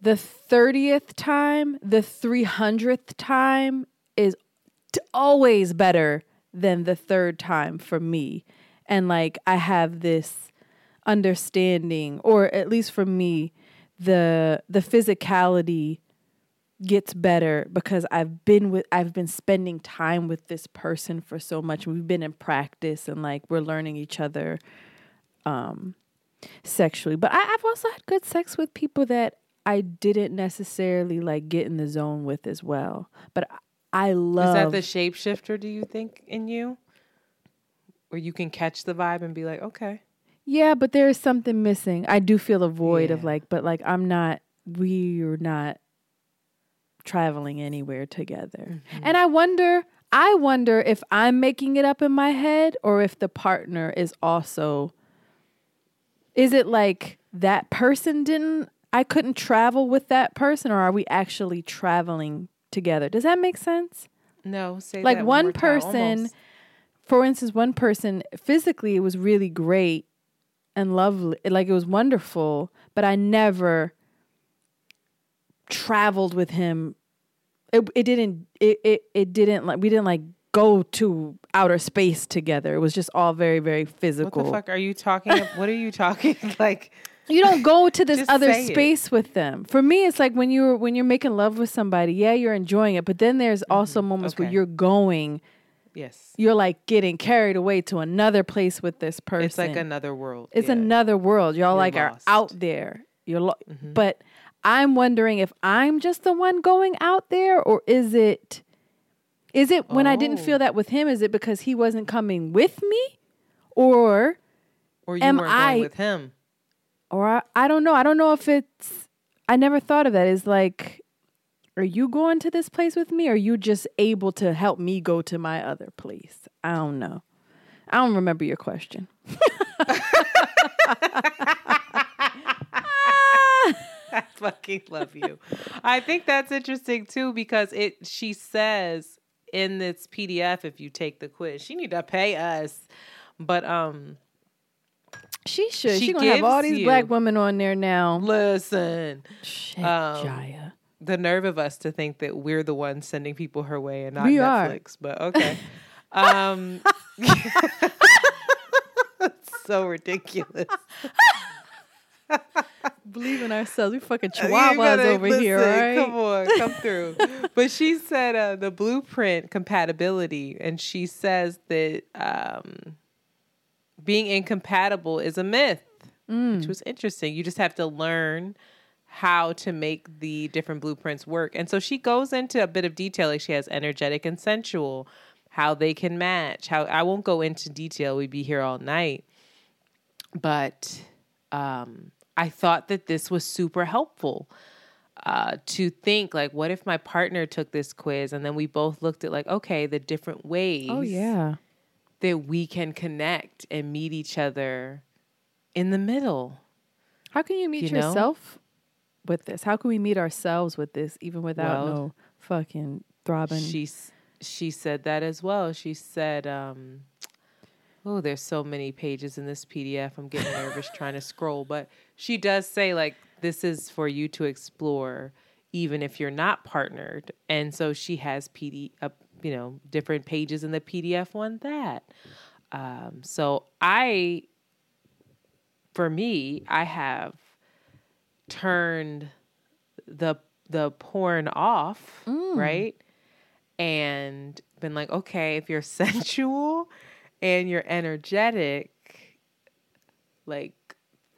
the 30th time, the 300th time is always better than the third time for me. And like I have this understanding or at least for me the the physicality gets better because I've been with I've been spending time with this person for so much. We've been in practice and like we're learning each other um sexually. But I, I've also had good sex with people that I didn't necessarily like get in the zone with as well. But I love is that the shapeshifter? Do you think in you, where you can catch the vibe and be like, okay, Yeah, but there is something missing. I do feel a void of like, but like I'm not we're not traveling anywhere together. Mm-hmm. And I wonder I wonder if I'm making it up in my head or if the partner is also is it like that person didn't I couldn't travel with that person or are we actually traveling together? Does that make sense? no, say like one more person for instance one person physically it was really great and lovely like it was wonderful but i never traveled with him it, it didn't it, it it didn't like we didn't like go to outer space together it was just all very very physical. What the fuck are you talking? what are you talking [LAUGHS] like? You don't go to this other say it. space with them. For me, it's like when you're when you're making love with somebody. Yeah, you're enjoying it, but then there's also moments where Mm-hmm. You're going. Yes, You're like getting carried away to another place with this person. it's like another world. It's yeah. another world. Y'all You're like lost. are out there. You're lo- Mm-hmm. but I'm wondering if I'm just the one going out there or is it is it when I didn't Oh. feel that with him is it because he wasn't coming with me or Or you am weren't I- with him. Or I, I don't know. I don't know if it's I never thought of that. Is like are you going to this place with me or are you just able to help me go to my other place? I don't know. I don't remember your question. [LAUGHS] I fucking love you. I think that's interesting too because it she says in this PDF if you take the quiz, she need to pay us. But um She should. She, She gonna have all these you- black women on there now. listen, Shit, um, Jaiya. the nerve of us to think that we're the ones sending people her way and not We are. Netflix. But okay. [LAUGHS] um [LAUGHS] so ridiculous. [LAUGHS] Believe in ourselves. We fucking chihuahuas gotta over here, right? Come on, come through. but she said uh, the blueprint compatibility, and she says that um, being incompatible is a myth, Mm. which was interesting. You just have to learn how to make the different blueprints work. And so she goes into a bit of detail, like she has energetic and sensual, how they can match. How I won't go into detail; we'd be here all night. But um, I thought that this was super helpful uh, to think like, what if my partner took this quiz and then we both looked at like, okay, the different ways Oh yeah. That we can connect and meet each other in the middle. How can you meet You know? yourself with this? How can we meet ourselves with this, even without Well, no fucking throbbing? She she said that as well. She said, um, "Oh, there's so many pages in this PDF. I'm getting [LAUGHS] nervous trying to scroll." But she does say like this is for you to explore even if you're not partnered. And so she has PD, uh, you know, different pages in the PDF one that. Um, so I, for me, I have turned the the porn off, right? And been like, okay, if you're [LAUGHS] sensual and you're energetic, like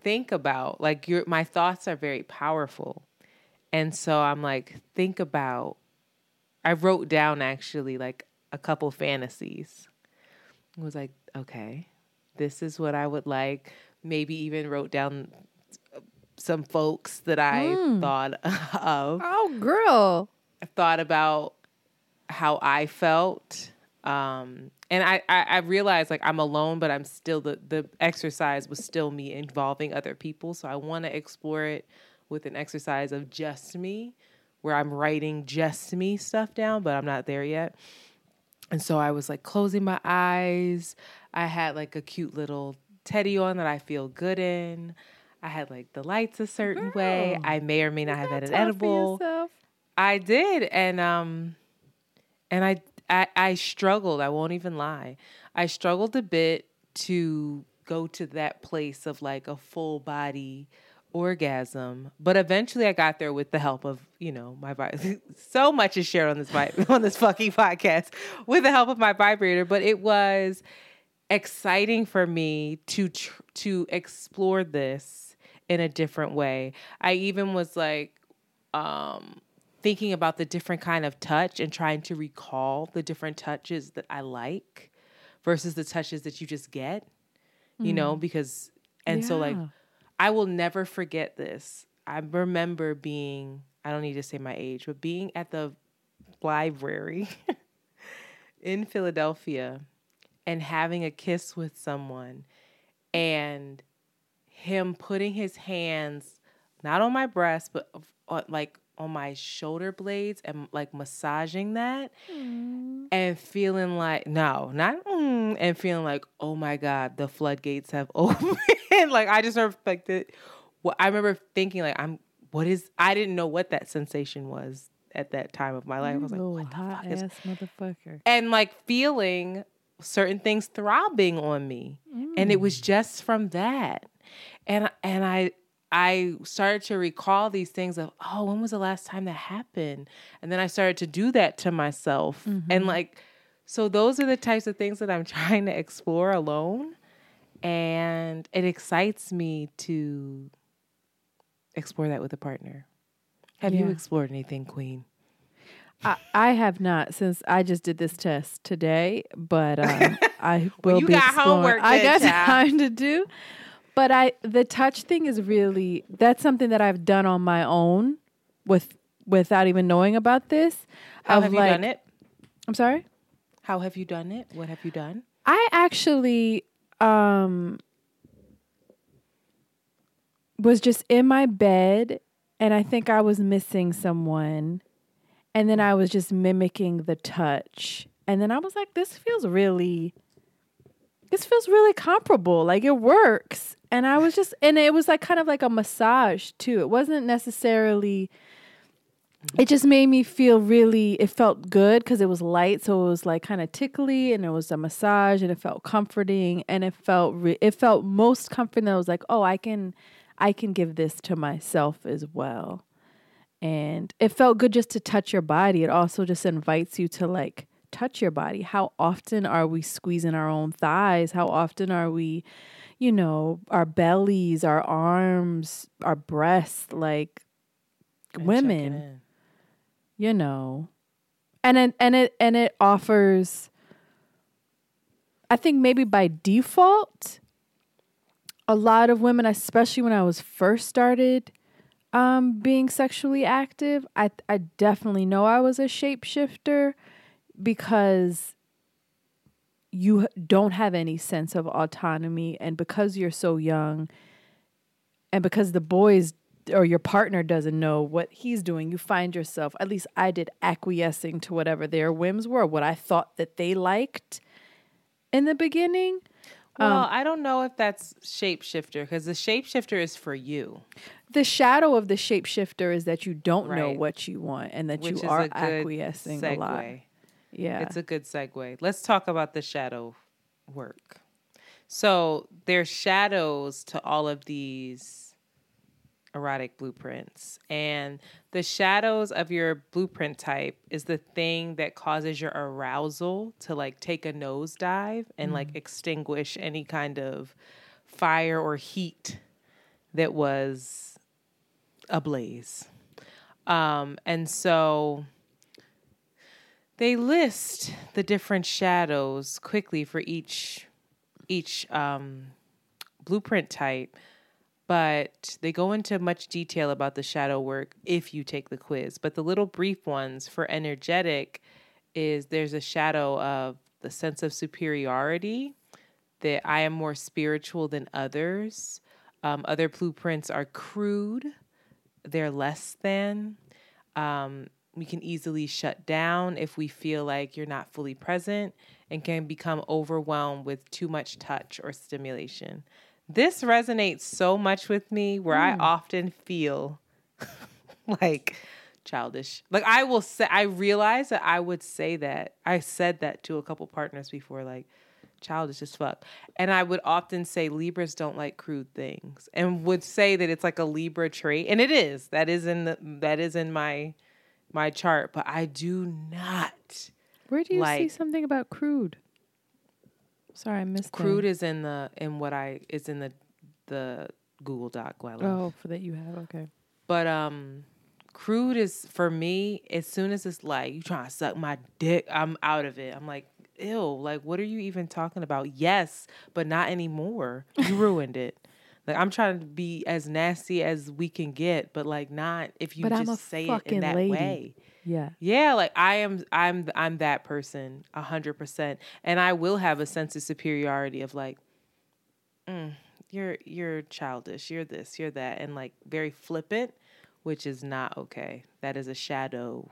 think about like your my thoughts are very powerful. And so I'm like, think about I wrote down actually like a couple fantasies. I was like, okay, this is what I would like. Maybe even wrote down some folks that I thought [LAUGHS] of. Oh, girl. I thought about how I felt. Um, and I, I, I realized like I'm alone, but I'm still the, the exercise was still me involving other people. So I want to explore it with an exercise of just me, where I'm writing just me stuff down, but I'm not there yet. And so I was like closing my eyes. I had like a cute little teddy on that I feel good in. I had like the lights a certain way. I may or may not have had an edible. I did, and um, and I, I I struggled. I won't even lie. I struggled a bit to go to that place of like a full body orgasm, but eventually I got there with the help of you know my vi- [LAUGHS] so much is shared on this [LAUGHS] on this fucking podcast with the help of my vibrator. But it was exciting for me to tr- to explore this in a different way. I even was like um thinking about the different kind of touch and trying to recall the different touches that I like versus the touches that you just get. You know, because and so like Yeah. I will never forget this. I remember being I don't need to say my age, but being at the library [LAUGHS] in Philadelphia and having a kiss with someone and him putting his hands not on my breast but on, like on my shoulder blades and like massaging that and feeling like no not mm, and feeling like oh my god the floodgates have [LAUGHS] opened [LAUGHS] like i just reflected what i remember thinking like i'm what is i didn't know what that sensation was at that time of my life. I was like what the hot fuck is ass motherfucker. and like feeling certain things throbbing on me. And it was just from that. And and i i started to recall these things of oh when was the last time that happened? And then i started to do that to myself. And like so those are the types of things that i'm [LAUGHS] trying to explore alone and it excites me to explore that with a partner have you explored anything queen I, I have not since I just did this test today, but um, [LAUGHS] I will you be got exploring. homework I got [LAUGHS] child. time to do, but I the touch thing is really that's something that I've done on my own with without even knowing about this. how of have you like- done it I'm sorry. how have you done it what have you done I actually um was just in my bed and I think I was missing someone and then I was just mimicking the touch. And then I was like this feels really this feels really comparable. Like it works. And I was just and it was like kind of like a massage too. It wasn't necessarily it just made me feel really it felt good because it was light so it was like kind of tickly and it was a massage and it felt comforting and it felt re- it felt most comforting i was like oh i can i can give this to myself as well. And it felt good just to touch your body. It also just invites you to like touch your body. How often are we squeezing our own thighs? How often are we you know our bellies our arms our breasts like And women. You know. And it and it and it offers i think maybe by default a lot of women especially when i was first started um being sexually active i i definitely know i was a shapeshifter because you don't have any sense of autonomy. And because you're so young and because the boys or your partner doesn't know what he's doing, you find yourself, at least I did, acquiescing to whatever their whims were, what I thought that they liked in the beginning. Well, um, I don't know if that's shapeshifter because the shapeshifter is for you. The shadow of the shapeshifter is that you don't know what you want and that which you are a acquiescing a lot. Yeah. It's a good segue. Let's talk about the shadow work. So there's shadows to all of these erotic blueprints. And the shadows of your blueprint type is the thing that causes your arousal to like take a nosedive and like extinguish any kind of fire or heat that was ablaze. Um, and so they list the different shadows quickly for each each um, blueprint type, but they go into much detail about the shadow work if you take the quiz. But the little brief ones for energetic is there's a shadow of the sense of superiority that I am more spiritual than others. Um, other blueprints are crude, they're less than. Um, we can easily shut down if we feel like you're not fully present and can become overwhelmed with too much touch or stimulation. This resonates so much with me where I hmm. often feel [LAUGHS] like childish. Like I will say I realize that I would say that. I said that to a couple partners before like childish as fuck. And I would often say Libras don't like crude things and would say that it's like a Libra trait. And it is. That is in the that is in my my chart, but I do not. Where do you see something about crude? Sorry, I missed Crude that. is in the in what I is in the the Google Doc. Guala. Oh, for that you have okay. But um crude is for me, as soon as it's like you trying to suck my dick, I'm out of it. I'm like, ew, like what are you even talking about? Yes, but not anymore. You ruined it. [LAUGHS] Like I'm trying to be as nasty as we can get, but like not if you But just say it in that lady. way. Yeah. Yeah, like I am I'm I'm that person a hundred percent. And I will have a sense of superiority of like, mm, you're you're childish, you're this, you're that, and like very flippant, which is not okay. That is a shadow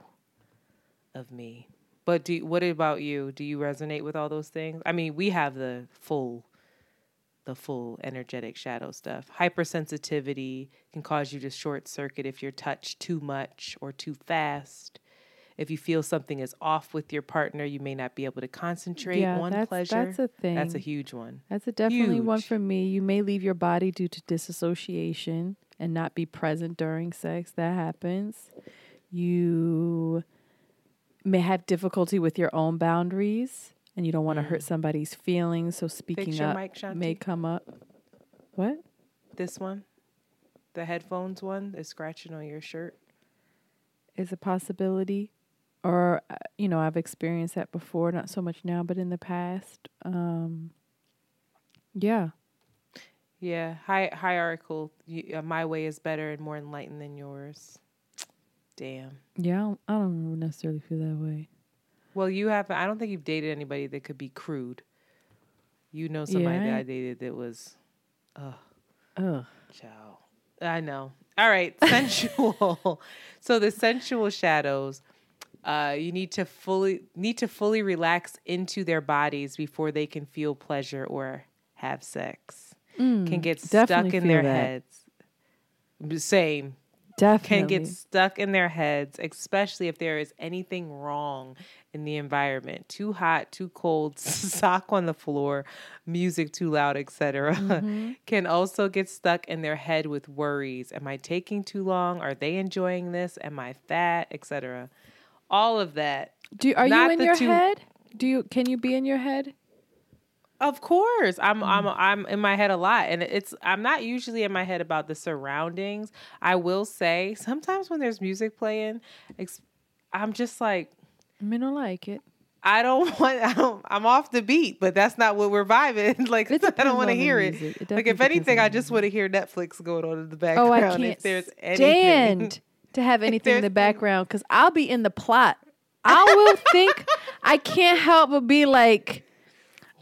of me. But do what about you? Do you resonate with all those things? I mean, we have the full the full energetic shadow stuff. Hypersensitivity can cause you to short circuit if you're touched too much or too fast. If you feel something is off with your partner, you may not be able to concentrate Yeah, on that's- pleasure. that's a thing. That's a huge one. That's a definitely one for me. You may leave your body due to disassociation and not be present during sex. That happens. You may have difficulty with your own boundaries and you don't want to hurt mm. somebody's feelings. So speaking up mic, may come up. What? This one, the headphones one, is scratching on your shirt. is a possibility or uh, you know i've experienced that before not so much now but in the past um yeah Yeah, hi- hierarchical. You, uh, my way is better and more enlightened than yours. Damn. yeah I don't, I don't necessarily feel that way Well, you haven't. I don't think you've dated anybody that could be crude. You know somebody Yeah, that I- I dated that was, ugh, Ugh. child. I know. All right, [LAUGHS] sensual. so the sensual shadows, uh, you need to fully need to fully relax into their bodies before they can feel pleasure or have sex. can get stuck in their that. heads. Same. definitely can get stuck in their heads, especially if there is anything wrong in the environment. Too hot, too cold, [LAUGHS] sock on the floor, music too loud, etc. Mm-hmm. [LAUGHS] Can also get stuck in their head with worries. Am I taking too long? Are they enjoying this? Am I fat, etc. All of that. do are not you in your two- head do you can you be in your head Of course, I'm I'm Mm. I'm in my head a lot, and it's I'm not usually in my head about the surroundings. I will say sometimes when there's music playing, ex- I'm just like i i like it I don't [LAUGHS] want I don't, I'm off the beat, but that's not what we're vibing. [LAUGHS] Like It I depends don't want to on the hear it. music. It Like definitely if depends anything, on I the just want to hear Netflix going on in the background. oh i can't if there's anything. stand [LAUGHS] to have anything in the background because i'll be in the plot i will think [LAUGHS] i can't help but be like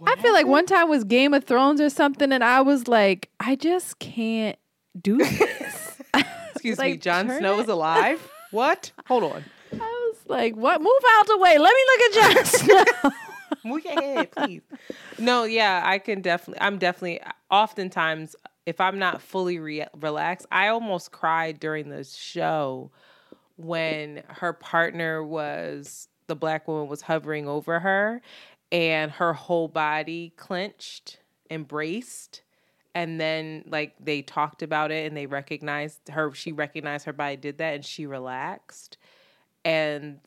I feel like one time was Game of Thrones or something, and I was like, I just can't do [LAUGHS] this. Excuse me, Jon Snow it- is alive. [LAUGHS] what? Hold on. I was like, what? Move out the way. Let me look at Jon Snow. Move your head, please. No, yeah, I can definitely. I'm definitely. Oftentimes, if I'm not fully re- relaxed, I almost cried during the show when her partner was the black woman was hovering over her, and her whole body clenched, embraced and then like they talked about it and they recognized her she recognized her body did that and she relaxed. And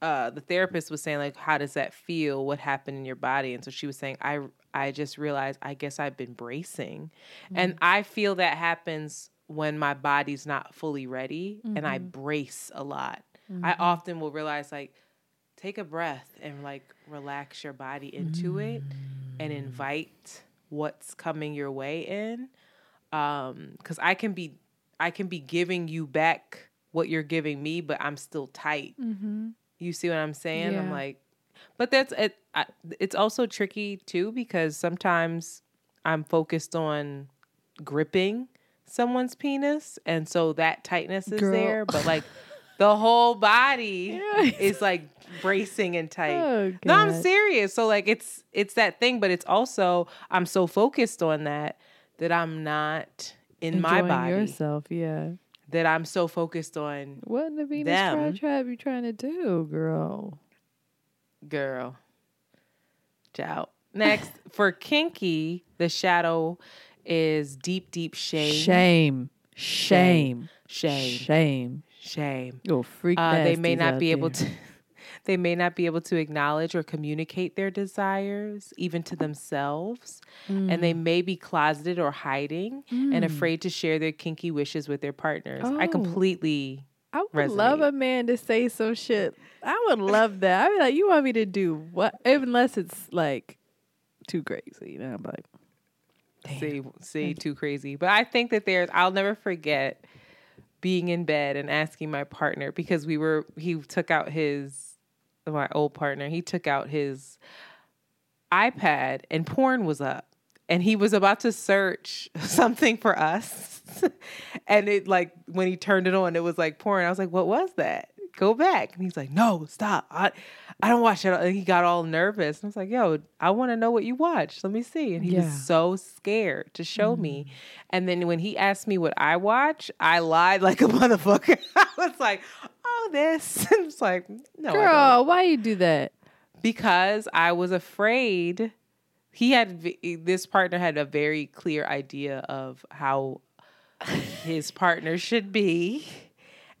uh, the therapist was saying like how does that feel? What happened in your body? And so she was saying i i just realized i guess i've been bracing mm-hmm. and i feel that happens when my body's not fully ready mm-hmm. and i mm-hmm. brace a lot mm-hmm. i often will realize like take a breath and like relax your body into it and mm. invite what's coming your way in um cuz I can be I can be giving you back what you're giving me but I'm still tight. Mm-hmm. You see what I'm saying? Yeah. I'm like but that's it I, it's also tricky too because sometimes I'm focused on gripping someone's penis and so that tightness is Girl. there but like [LAUGHS] the whole body is like bracing and tight. Oh, no, I'm serious. So like it's it's that thing, but it's also I'm so focused on that that I'm not in Enjoying my body. yourself, yeah. That I'm so focused on what in the Venus them. tribe you trying to do, girl? Girl. Ciao. Next [LAUGHS] for kinky, the shadow is deep, deep shame. Shame. Shame. Shame. Shame. Shame. Oh, freak. Uh, they may not be able to. [LAUGHS] They may not be able to acknowledge or communicate their desires, even to themselves. Mm. And they mm. may be closeted or hiding mm. and afraid to share their kinky wishes with their partners. Oh. I completely. I would resonate. love a man to say some shit. I would love that. I'd be like, you want me to do what? Unless it's like too crazy. You know, I'm like, Damn. see, see, too crazy. But I think that there's, I'll never forget being in bed and asking my partner because we were, he took out his my old partner, he took out his iPad and porn was up. And he was about to search [LAUGHS] something for us. [LAUGHS] and it like when he turned it on, it was like porn. I was like, what was that? Go back. And he's like, no, stop. I I don't watch it. And he got all nervous. And I was like, yo, I want to know what you watch. Let me see. And he yeah. was so scared to show mm-hmm. me. And then when he asked me what I watch, I lied like a [LAUGHS] motherfucker. I was like, oh, this. And it's like, no. Girl, why you do that? Because I was afraid. He had, this partner had a very clear idea of how his [LAUGHS] partner should be.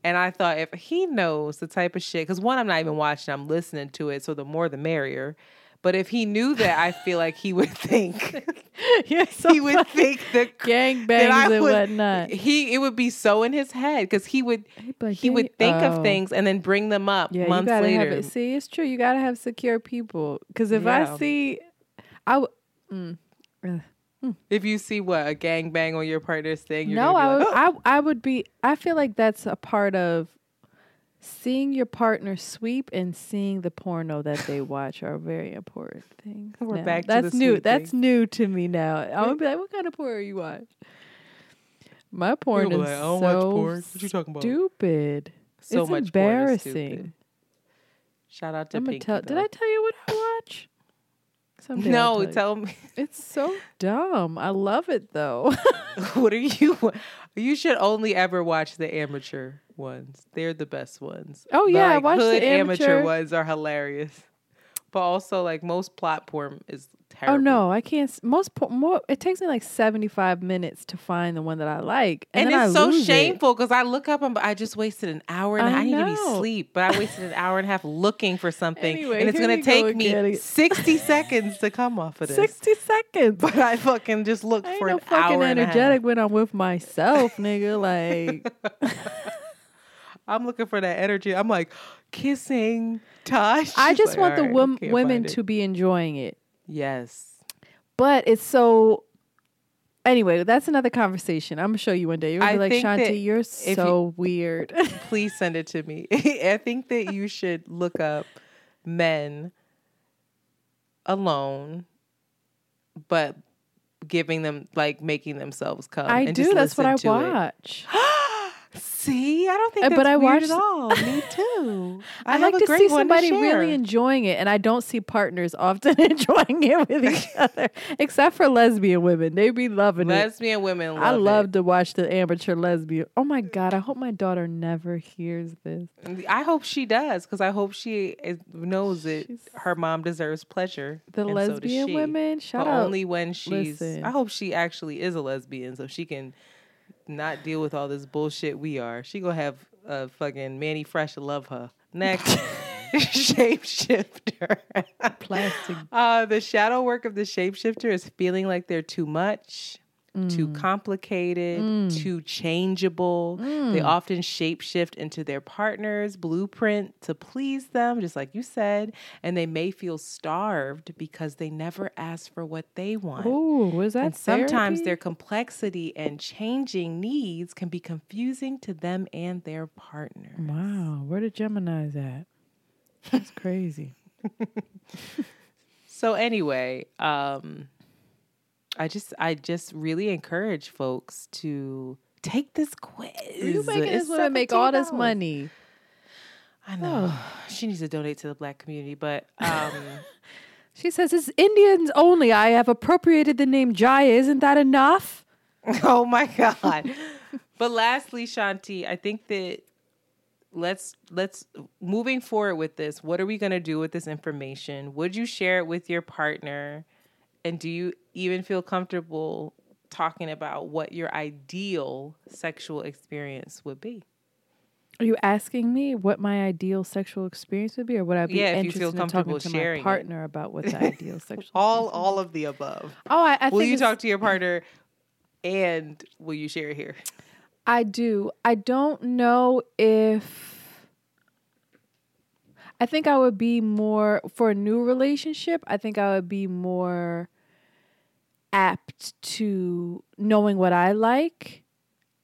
And I thought if he knows the type of shit, because one, I'm not even watching, I'm listening to it. So the more the merrier. But if he knew that, I feel like he would think [LAUGHS] so he would think the gang bangs and whatnot. He it would be so in his head because he would but he would think oh. of things and then bring them up yeah, months later. Have it. See, it's true. You gotta have secure people because if yeah. I see, I would. Mm, if you see what a gang bang on your partner's thing, no, I would, like, oh. I, I would be. I feel like that's a part of seeing your partner sweep and seeing the porno that they [LAUGHS] watch are very important things. We're now. back. That's new. That's new to me now. I'm gonna be like, what kind of porn are you watch? My porn is like, so porn. What you talking about? Stupid. So it's much embarrassing. Shout out to I'm Pinky. Tell, did I tell you what I watch? Someday no, tell, tell me. [LAUGHS] It's so dumb. I love it though. [LAUGHS] what are you? You should only ever watch the amateur ones. They're the best ones. Oh yeah, like, I watched the amateur. amateur ones are hilarious. But also, like most plot porn is Oh, terrible. Oh no, I can't. Most more. It takes me like seventy five minutes to find the one that I like, and, and it's so shameful because I look up and I just wasted an hour and I, I need to be asleep, but I wasted an hour and a half looking for something, anyway, and it's gonna take go me sixty seconds to come off of this. Sixty seconds, but I fucking just look for an no fucking energetic when I'm with myself, nigga. Like. [LAUGHS] [LAUGHS] I'm looking for that energy. I'm like kissing Tosh. I just like, want the right, women to be enjoying it. Yes. But it's so. Anyway, that's another conversation. I'm gonna show you one day. You're gonna I be like, Shanti, you're so you, weird. [LAUGHS] please send it to me. [LAUGHS] I think that you should look up men alone, but giving them like making themselves come. I do. That's what I watch. [GASPS] [GASPS] See, I don't think uh, that's but I weird watched, at all. Me too. [LAUGHS] I, I have like a to great see one to somebody really enjoying it, and I don't see partners often [LAUGHS] enjoying it with each [LAUGHS] other, except for lesbian women. They be loving it. Lesbian women love I love it. to watch the amateur lesbian. Oh my god! I hope my daughter never hears this. I hope she does because I hope she knows that her mom deserves pleasure. The and so lesbian women, shout but out. only when she's. Listen. I hope she actually is a lesbian so she can not deal with all this bullshit we are. She gonna have uh, fucking Mannie Fresh love her next. [LAUGHS] [LAUGHS] Shapeshifter. Plastic. Uh, the shadow work of the shapeshifter is feeling like they're too much, too Mm. complicated, too changeable. They Mm. often shapeshift into their partner's blueprint to please them, just like you said. And they may feel starved because they never ask for what they want. Ooh, was that And sometimes therapy? their complexity and changing needs can be confusing to them and their partner. Wow, where the Gemini's at? That's crazy. [LAUGHS] So anyway, um I just I just really encourage folks to take this quiz. You making It's this woman make all this money? I [SIGHS] know. She needs to donate to the black community, but um [LAUGHS] She says it's Indians only. I have appropriated the name Jaiya. Isn't that enough? [LAUGHS] oh my god. but lastly, Shanti, I think that let's let's moving forward with this. What are we going to do with this information? Would you share it with your partner? And do you even feel comfortable talking about what your ideal sexual experience would be? Are you asking me what my ideal sexual experience would be, or would I be Yeah, if you interested feel in talking to my partner about what the ideal [LAUGHS] sexual? All all of the above. Oh, I, I will think you talk to your partner and will you share it here? I do. I don't know if. I think I would be more for a new relationship. I think I would be more apt to knowing what I like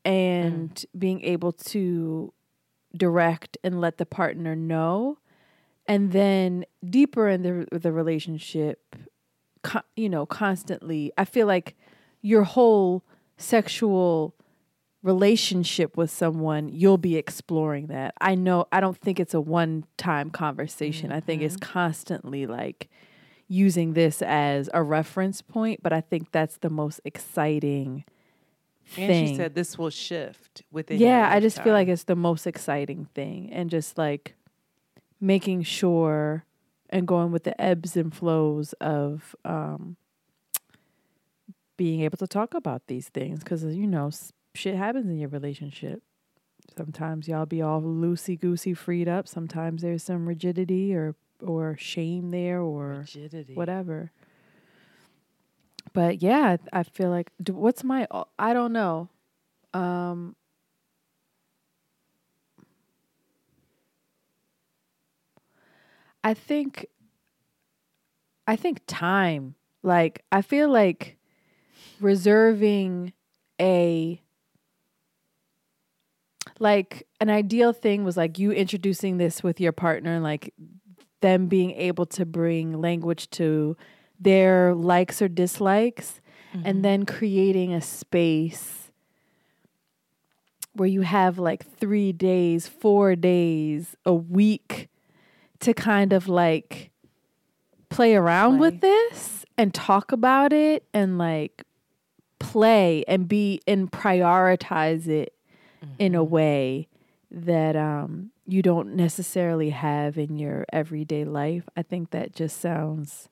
and mm. being able to direct and let the partner know. And then deeper in the the relationship, co- you know, constantly, I feel like your whole sexual relationship with someone, you'll be exploring that. I know, I don't think it's a one time conversation. I think it's mm-hmm. constantly like using this as a reference point, but I think that's the most exciting thing. And she said this will shift within yeah, I just feel like it's the most exciting thing. And just like making sure and going with the ebbs and flows of um, being able to talk about these things because you know shit happens in your relationship. Sometimes y'all be all loosey goosey, freed up. Sometimes there's some rigidity or or shame there or Rigidity. whatever. But yeah, I feel like what's my I don't know. Um I think I think time. Like I feel like reserving a like an ideal thing was like you introducing this with your partner and like them being able to bring language to their likes or dislikes and then creating a space where you have like 3 days, 4 days, a week to kind of like play around with this and talk about it and like play and be and prioritize it in a way that um you don't necessarily have in your everyday life. I think that just sounds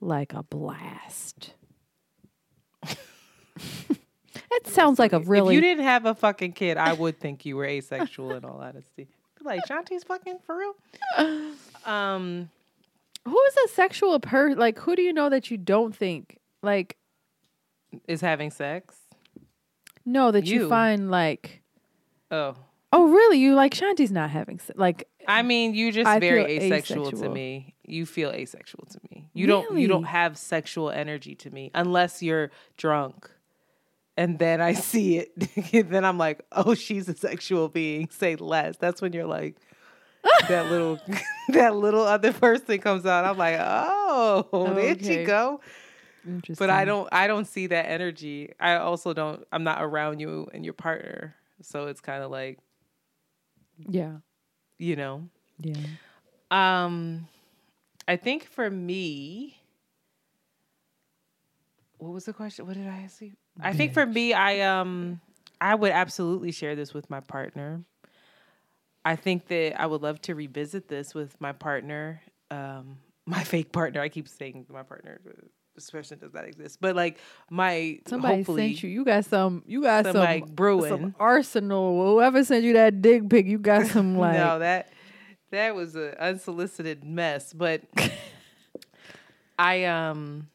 like a blast. [LAUGHS] it sounds like a really If you didn't have a fucking kid, I would think you were asexual in all honesty. Like Shanti's fucking for real. [SIGHS] Um, who is a sexual per like who do you know that you don't think like is having sex. no that you, You. find like Oh, oh really you like Shanti's not having se- like I mean, you just I very feel asexual, to asexual. me. You feel asexual to me. You don't. You don't Really? have sexual energy to me unless you're drunk, and then I see it. [LAUGHS] then I'm like, oh, she's a sexual being. Say less. That's when you're like. [LAUGHS] that little [LAUGHS] that little other person comes out. I'm like, oh, there Okay. you go. interesting. But I don't I don't see that energy. I also don't I'm not around you and your partner. So it's kind of like, yeah you know. Yeah. Um, I think for me, what was the question? What did I ask you? I think for me, I um, I would absolutely share this with my partner. I think that I would love to revisit this with my partner, um, [LAUGHS] my fake partner. I keep saying my partner. Person does not exist, but like my Somebody sent you. You got some. You got some, like brewing. some arsenal. Whoever sent you that dick pic, you got [LAUGHS] some like. no, that that was an unsolicited mess. But [LAUGHS] I um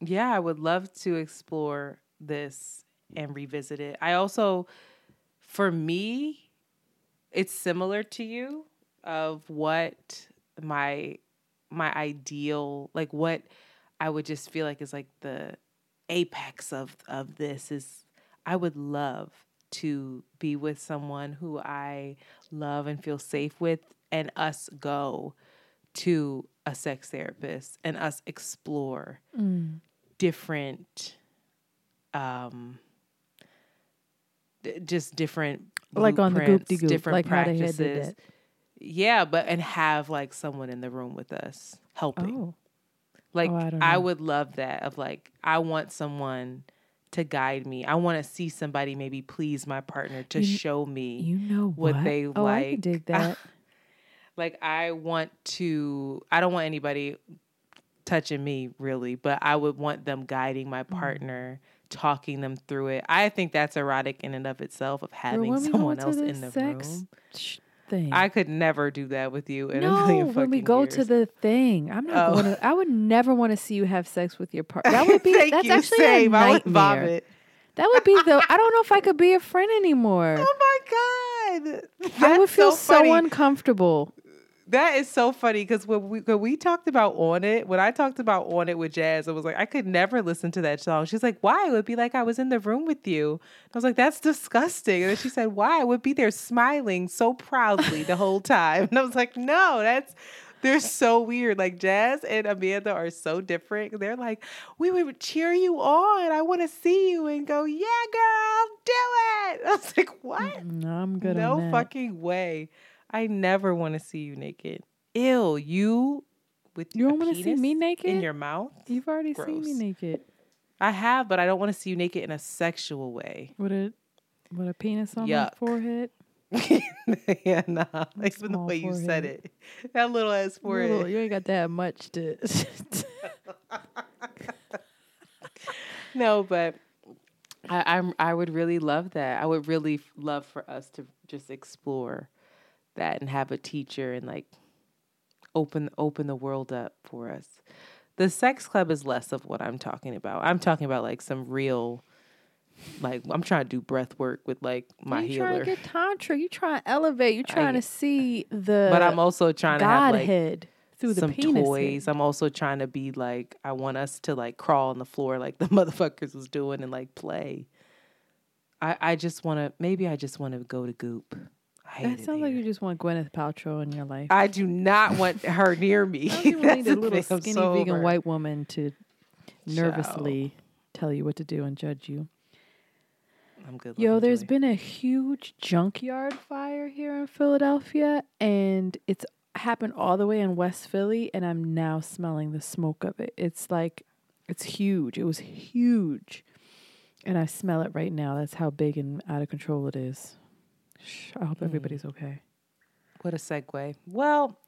yeah, I would love to explore this and revisit it. I also for me, it's similar to you of what my my ideal like what I would just feel like is like the apex of of this is I would love to be with someone who I love and feel safe with and us go to a sex therapist and us explore Mm. different um d- just different Like on the goop-de-goop, different like how they had did practices yeah but and have like someone in the room with us helping Oh. Like Oh, I I, would love that of like I want someone to guide me. I want to see somebody maybe please my partner to You- show me You know what, what? they oh, like. I dig that. [LAUGHS] like I want to I don't want anybody touching me really, but I would want them guiding my Mm. partner, talking them through it. I think that's erotic in and of itself of having someone else in the sex room. Thing. I could never do that with you in a no, million when we fucking go to the thing, I'm not Oh. going to. I would never want to see you have sex with your partner. That would [LAUGHS] be. That's you, actually same. a I would nightmare. vomit. That would be the. I don't know if I could be a friend anymore. [LAUGHS] Oh my god. I would feel so so, uncomfortable. That is so funny because when we when we talked about on it, when I talked about on it with Jazz, I was like, I could never listen to that song. She's like, Why? It would be like I was in the room with you. I was like, That's disgusting. And then she said, Why? I would be there smiling so proudly the whole time. And I was like, No, that's they're so weird. Like Jazz and Amanda are so different. They're like, we would cheer you on. I want to see you and go, yeah, girl, do it. [LAUGHS] I was like, what? No, I'm good no fucking way. I never want to see you naked. Ew, you with You don't want to see me naked in your mouth? You've already seen me naked. I have, but I don't want to see you naked in a sexual way. With a with a penis on Yuck. my forehead. [LAUGHS] yeah, nah. Even the way you said it, that little ass You little- forehead. You ain't got that much to. [LAUGHS] No, but I, I'm I would really love that. I would really f- love for us to just explore that and have a teacher and like open open the world up for us. The sex club is less of what I'm talking about. I'm talking about like some real like I'm trying to do breath work with like my healer. you trying to get tantra. You trying to elevate. You trying I- to [LAUGHS] see the. but I'm also trying to have like through some toys. I'm also trying to be like I want us to like crawl on the floor like [LAUGHS] the motherfuckers was doing and like play. I I just want to maybe I just want to go to Goop. I That it sounds like you just want Gwyneth Paltrow in your life. I do not [LAUGHS] want her near me. You [LAUGHS] That's need a little skinny vegan white woman to nervously tell you what to do and judge you. I'm good. Yo, there's Joy. been a huge junkyard fire here in Philadelphia, and it's happened all the way in West Philly, and I'm now smelling the smoke of it. It's like, it's huge. It was huge. And I smell it right now. That's how big and out of control it is. I hope everybody's okay. What a segue. Well,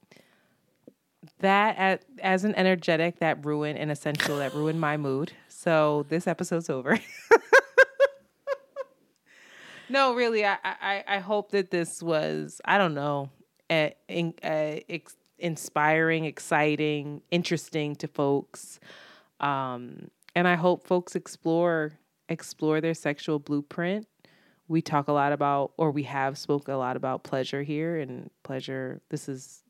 that at, as an energetic that ruined an essential that ruined my mood. So this episode's over. [LAUGHS] no, really, I, I I hope that this was I don't know, uh, in, uh, ex- inspiring, exciting, interesting to folks, um, and I hope folks explore explore their sexual blueprint we talk a lot about or we have spoke a lot about pleasure here and pleasure this is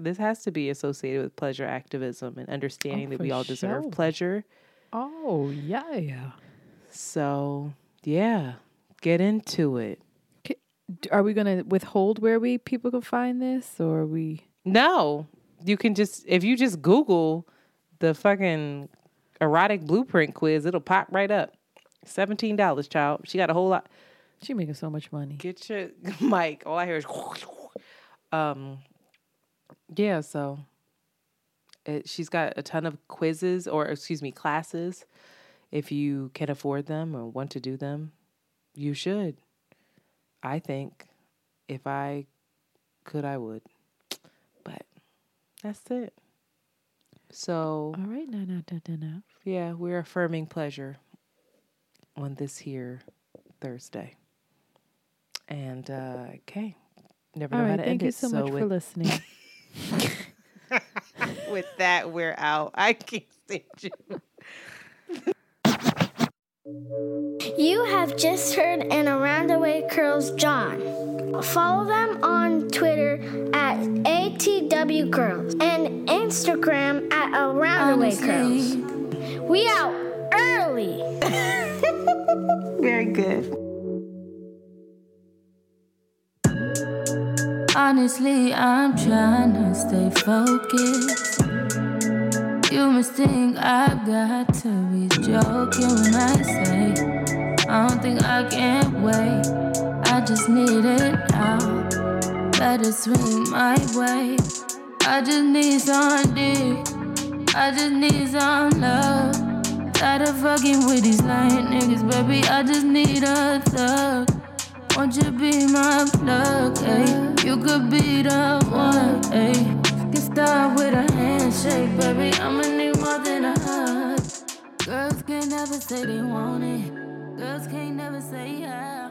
this has to be associated with pleasure activism and understanding oh, that we all deserve pleasure. Oh, yeah, yeah. so yeah get into it. Are we going to withhold where we people can find this, or are we? no. You can just if you just google the fucking erotic blueprint quiz it'll pop right up. $17 child. She got a whole lot She making so much money. Get your [LAUGHS] mic. All I hear is [LAUGHS] um yeah, so it, she's got a ton of quizzes or excuse me classes. If you can afford them or want to do them, you should. I think if I could, I would. But that's it. So, all right, no, no, no, no, no. Yeah, we're affirming pleasure on this here Thursday. And uh, okay, never know all right, how to thank end you it. so, so much with, for listening. [LAUGHS] with that, we're out. I can't stand you. You have just heard an Around the Way Curls jawn. Follow them on Twitter at ATW Curls and Instagram at Around the Way Curls. We out early. [LAUGHS] Very good. Honestly, I'm trying to stay focused. You must think I've got to be joking when I say I don't think I can wait. I just need it now. Let it swing my way. I just need some dick. I just need some love. Tired of fucking with these lying niggas, baby. I just need a thug. Won't you be my plug, ayy? You could be the one, ayy. Get start with a handshake, baby. I'ma need more than a hug. Girls can't never say they want it. Girls can't never say yeah.